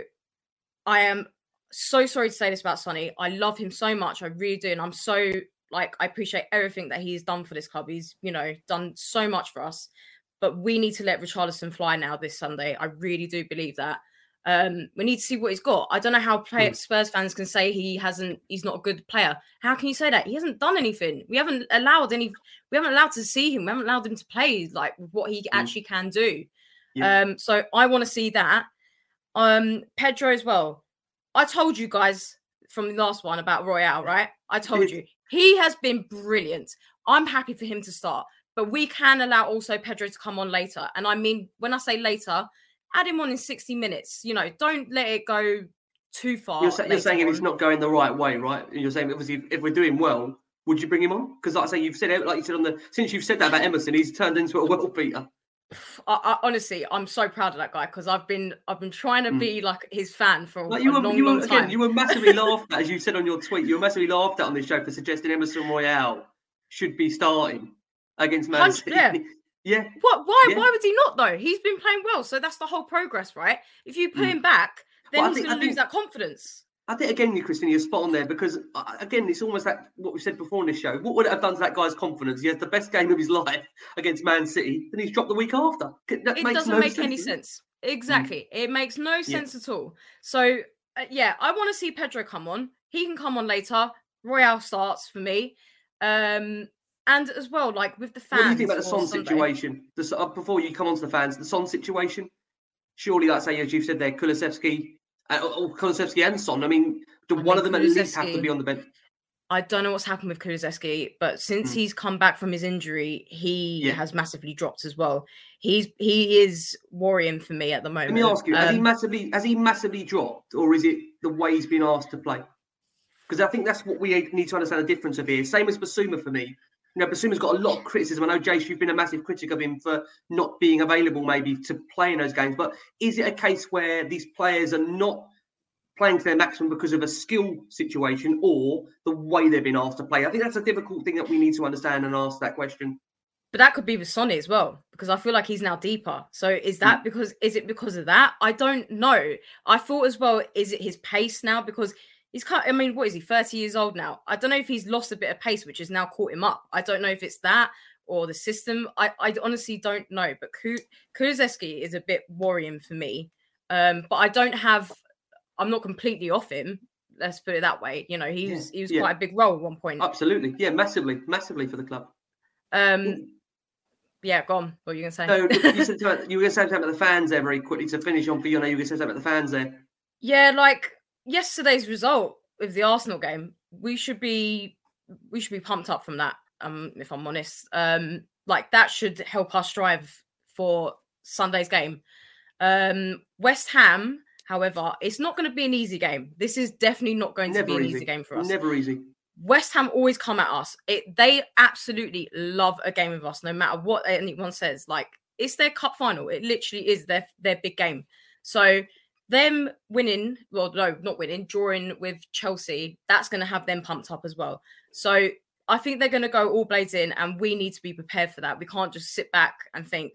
I am so sorry to say this about Sonny. I love him so much. I really do. And I'm so, like, I appreciate everything that he's done for this club. He's, you know, done so much for us. But we need to let Richarlison fly now this Sunday. I really do believe that. Um, we need to see what he's got. I don't know how play- mm. Spurs fans can say he hasn't. He's not a good player. How can you say that? He hasn't done anything. We haven't allowed any. We haven't allowed to see him. We haven't allowed him to play like what he mm. actually can do. Yeah. Um, so I want to see that. Um, Pedro as well. I told you guys from the last one about Royal, right? I told you he has been brilliant. I'm happy for him to start, but we can allow also Pedro to come on later. And I mean, when I say later, add him on in 60 minutes. You know, don't let it go too far. You're, you're saying on. it's not going the right way, right? You're saying obviously if we're doing well, would you bring him on? Because like I say, you've said like you said on the since you've said that about Emerson, he's turned into a world beater. I, I, honestly, I'm so proud of that guy because I've been I've been trying to Mm. be like his fan for Like a you were, long, you were long again, time. you were massively laughed at, as you said on your tweet. You were massively laughed at on this show for suggesting Emerson Royal should be starting against Man City. yeah. yeah, What? Why? Yeah. Why would he not though? He's been playing well, so that's the whole progress, right? If you put Mm. him back, then Well, he's going to lose think- that confidence. I think again, you Christina, you're spot on there because uh, again, it's almost like what we said before in this show. What would it have done to that guy's confidence? He has the best game of his life against Man City, then he's dropped the week after. That It doesn't no make any sense. Exactly, it makes no sense at all. So uh, yeah, I want to see Pedro come on. He can come on later. Royal starts for me, um, and as well, like with the fans. What do you think about the Son Sunday. situation? The, uh, before you come on to the fans, the Son situation. Surely, like say as you've said there, Kulusevski, uh, or Kulusevski and Son. I mean, do I one mean, of them at least have to be on the bench? I don't know what's happened with Kulusevski, but since Mm. he's come back from his injury, he Yeah. has massively dropped as well. He's he is worrying for me at the moment. Let me ask you: Has he Um, massively has he massively dropped, or is it the way he's been asked to play? Because I think that's what we need to understand the difference of here. Same as Bissouma for me. You know, Bissouma's got a lot of criticism. I know, Jace, you've been a massive critic of him for not being available maybe to play in those games. But is it a case where these players are not playing to their maximum because of a skill situation or the way they've been asked to play? I think that's a difficult thing that we need to understand and ask that question. But that could be with Sonny as well, because I feel like he's now deeper. So is that hmm. because is it because of that? I don't know. I thought as well, is it his pace now? Because he's kind I mean, what is he, 30 years old now? I don't know if he's lost a bit of pace, which has now caught him up. I don't know if it's that or the system. I, I honestly don't know. But Ku- Kulusevski is a bit worrying for me. Um, but I don't have I'm not completely off him. Let's put it that way. You know, he Yeah, was he was yeah. quite a big role at one point. Absolutely. Yeah, massively, massively for the club. Um yeah, go on. What are you gonna say? So you, said about, you were going to say something about the fans there very quickly to finish on for you. Were going to say something about the fans there. Yeah, like yesterday's result with the Arsenal game, we should be we should be pumped up from that. Um, if I'm honest, um, like that should help us strive for Sunday's game. Um, West Ham, however, it's not going to be an easy game. This is definitely not going to be Never an easy. easy game for us. Never easy. West Ham always come at us. It they absolutely love a game with us, no matter what anyone says. Like it's their cup final. It literally is their their big game. So them winning, well, no, not winning, drawing with Chelsea, that's going to have them pumped up as well. So I think they're going to go all blades in, and we need to be prepared for that. We can't just sit back and think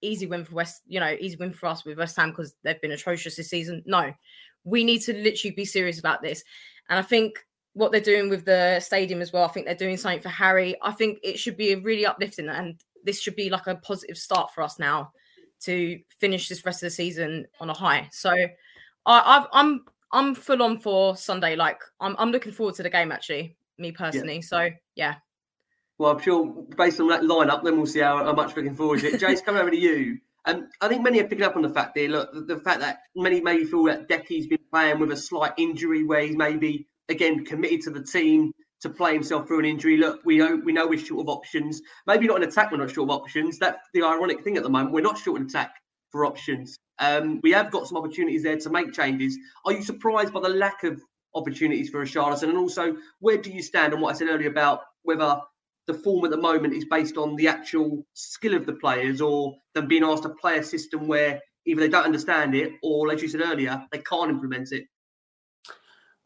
easy win for West, you know, easy win for us with West Ham because they've been atrocious this season. No, we need to literally be serious about this. And I think what they're doing with the stadium as well, I think they're doing something for Harry. I think it should be a really uplifting, and this should be like a positive start for us now to finish this rest of the season on a high. So I, I've, I'm I'm full on for Sunday. Like I'm I'm looking forward to the game actually, me personally. So yeah. Well, I'm sure based on that lineup, then we'll see how, how much looking forward it. Jace, coming over to you. Um, I think many are picking up on the fact there, look, the, the fact that many maybe feel that Deki's been playing with a slight injury where he's maybe, again, committed to the team to play himself through an injury. Look, we know we know we're short of options. Maybe not an attack, we're not short of options. That's the ironic thing at the moment. We're not short in attack for options. Um, we have got some opportunities there to make changes. Are you surprised by the lack of opportunities for Richarlison? And also, where do you stand on what I said earlier about whether the form at the moment is based on the actual skill of the players or them being asked to play a system where either they don't understand it or, as you said earlier, they can't implement it?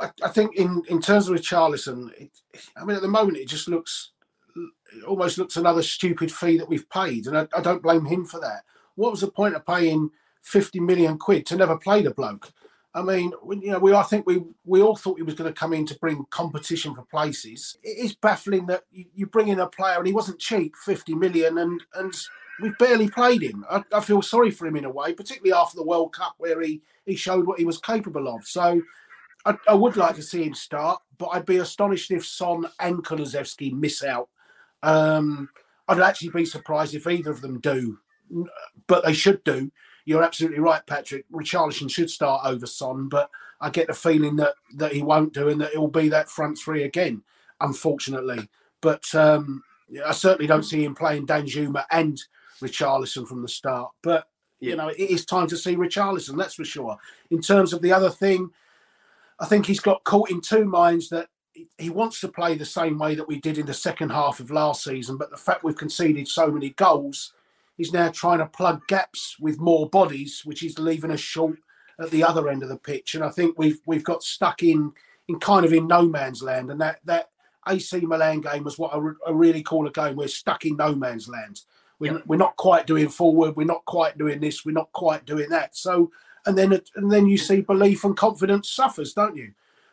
I, I think in, in terms of Richarlison, it, I mean, at the moment, it just looks, it almost looks another stupid fee that we've paid. And I, I don't blame him for that. What was the point of paying 50 million quid to never play the bloke? I mean, you know, we I think we we all thought he was going to come in to bring competition for places. It is baffling that you, you bring in a player and he wasn't cheap, 50 million, and and we've barely played him. I, I feel sorry for him in a way, particularly after the World Cup where he he showed what he was capable of. So I, I would like to see him start, but I'd be astonished if Son and Kulusevski miss out. Um, I'd actually be surprised if either of them do, but they should do. You're absolutely right, Patrick. Richarlison should start over Son, but I get the feeling that that he won't do, and that it will be that front three again, unfortunately. But um, I certainly don't see him playing Danjuma and Richarlison from the start. But you know, it is time to see Richarlison, that's for sure. In terms of the other thing, I think he's got caught in two minds that he wants to play the same way that we did in the second half of last season, but the fact we've conceded so many goals, he's now trying to plug gaps with more bodies, which is leaving us short at the other end of the pitch. And I think we've we've got stuck in in kind of in no man's land. And that that AC Milan game was what I, re- I really call a game. We're stuck in no man's land. We're, Yep. we're not quite doing forward. We're not quite doing this. We're not quite doing that. So and then and then you see belief and confidence suffers, don't you?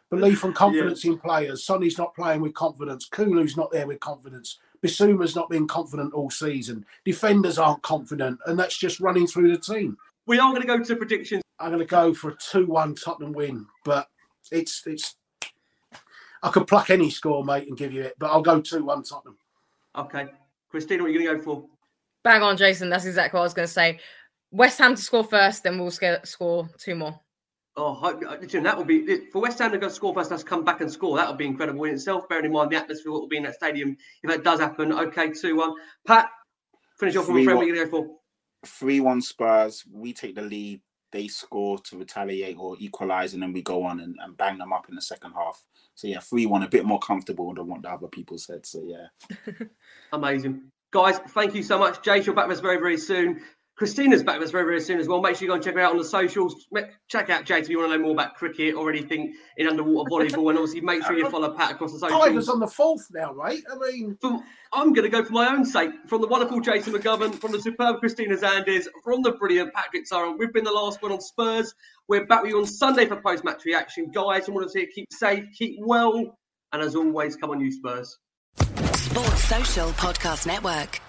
Belief and confidence in players. Sonny's not playing with confidence. Kulu's not there with confidence. Bissouma's not been confident all season. Defenders aren't confident, and that's just running through the team. We are going to go to predictions. I'm going to go for a two-one Tottenham win, but it's it's. I could pluck any score, mate, and give you it, but I'll go two-one Tottenham. Okay. Christina, what are you going to go for? Bang on, Jason. That's exactly what I was going to say. West Ham to score first, then we'll sca- score two more. Oh, hope- listen, that would be for West Ham to go score first. Let's come back and score. That would be incredible in itself. Bearing in mind the atmosphere what will be in that stadium if that does happen. Okay, two one. Pat, finish off from a Three friend. one. What are you going go for? Three one Spurs. We take the lead. They score to retaliate or equalize, and then we go on and, and bang them up in the second half. So yeah, three one, a bit more comfortable than what the other people said. So yeah, Amazing. Guys, thank you so much. Jace, you're back with us very, very soon. Christina's back with us very, very soon as well. Make sure you go and check her out on the socials. Check out Jace if you want to know more about cricket or anything in underwater volleyball. And obviously, make sure you follow Pat across the socials. Tigers on the fourth now, mate. I mean, From, I'm going to go for my own sake. From the wonderful Jason McGovern, from the superb Christina Zandes, from the brilliant Patrick Tyrant. We've been the Last Word On Spurs. We're back with you on Sunday for post match reaction. Guys, I want to see you keep safe, keep well, and as always, come on, you Spurs. Sports Social Podcast Network.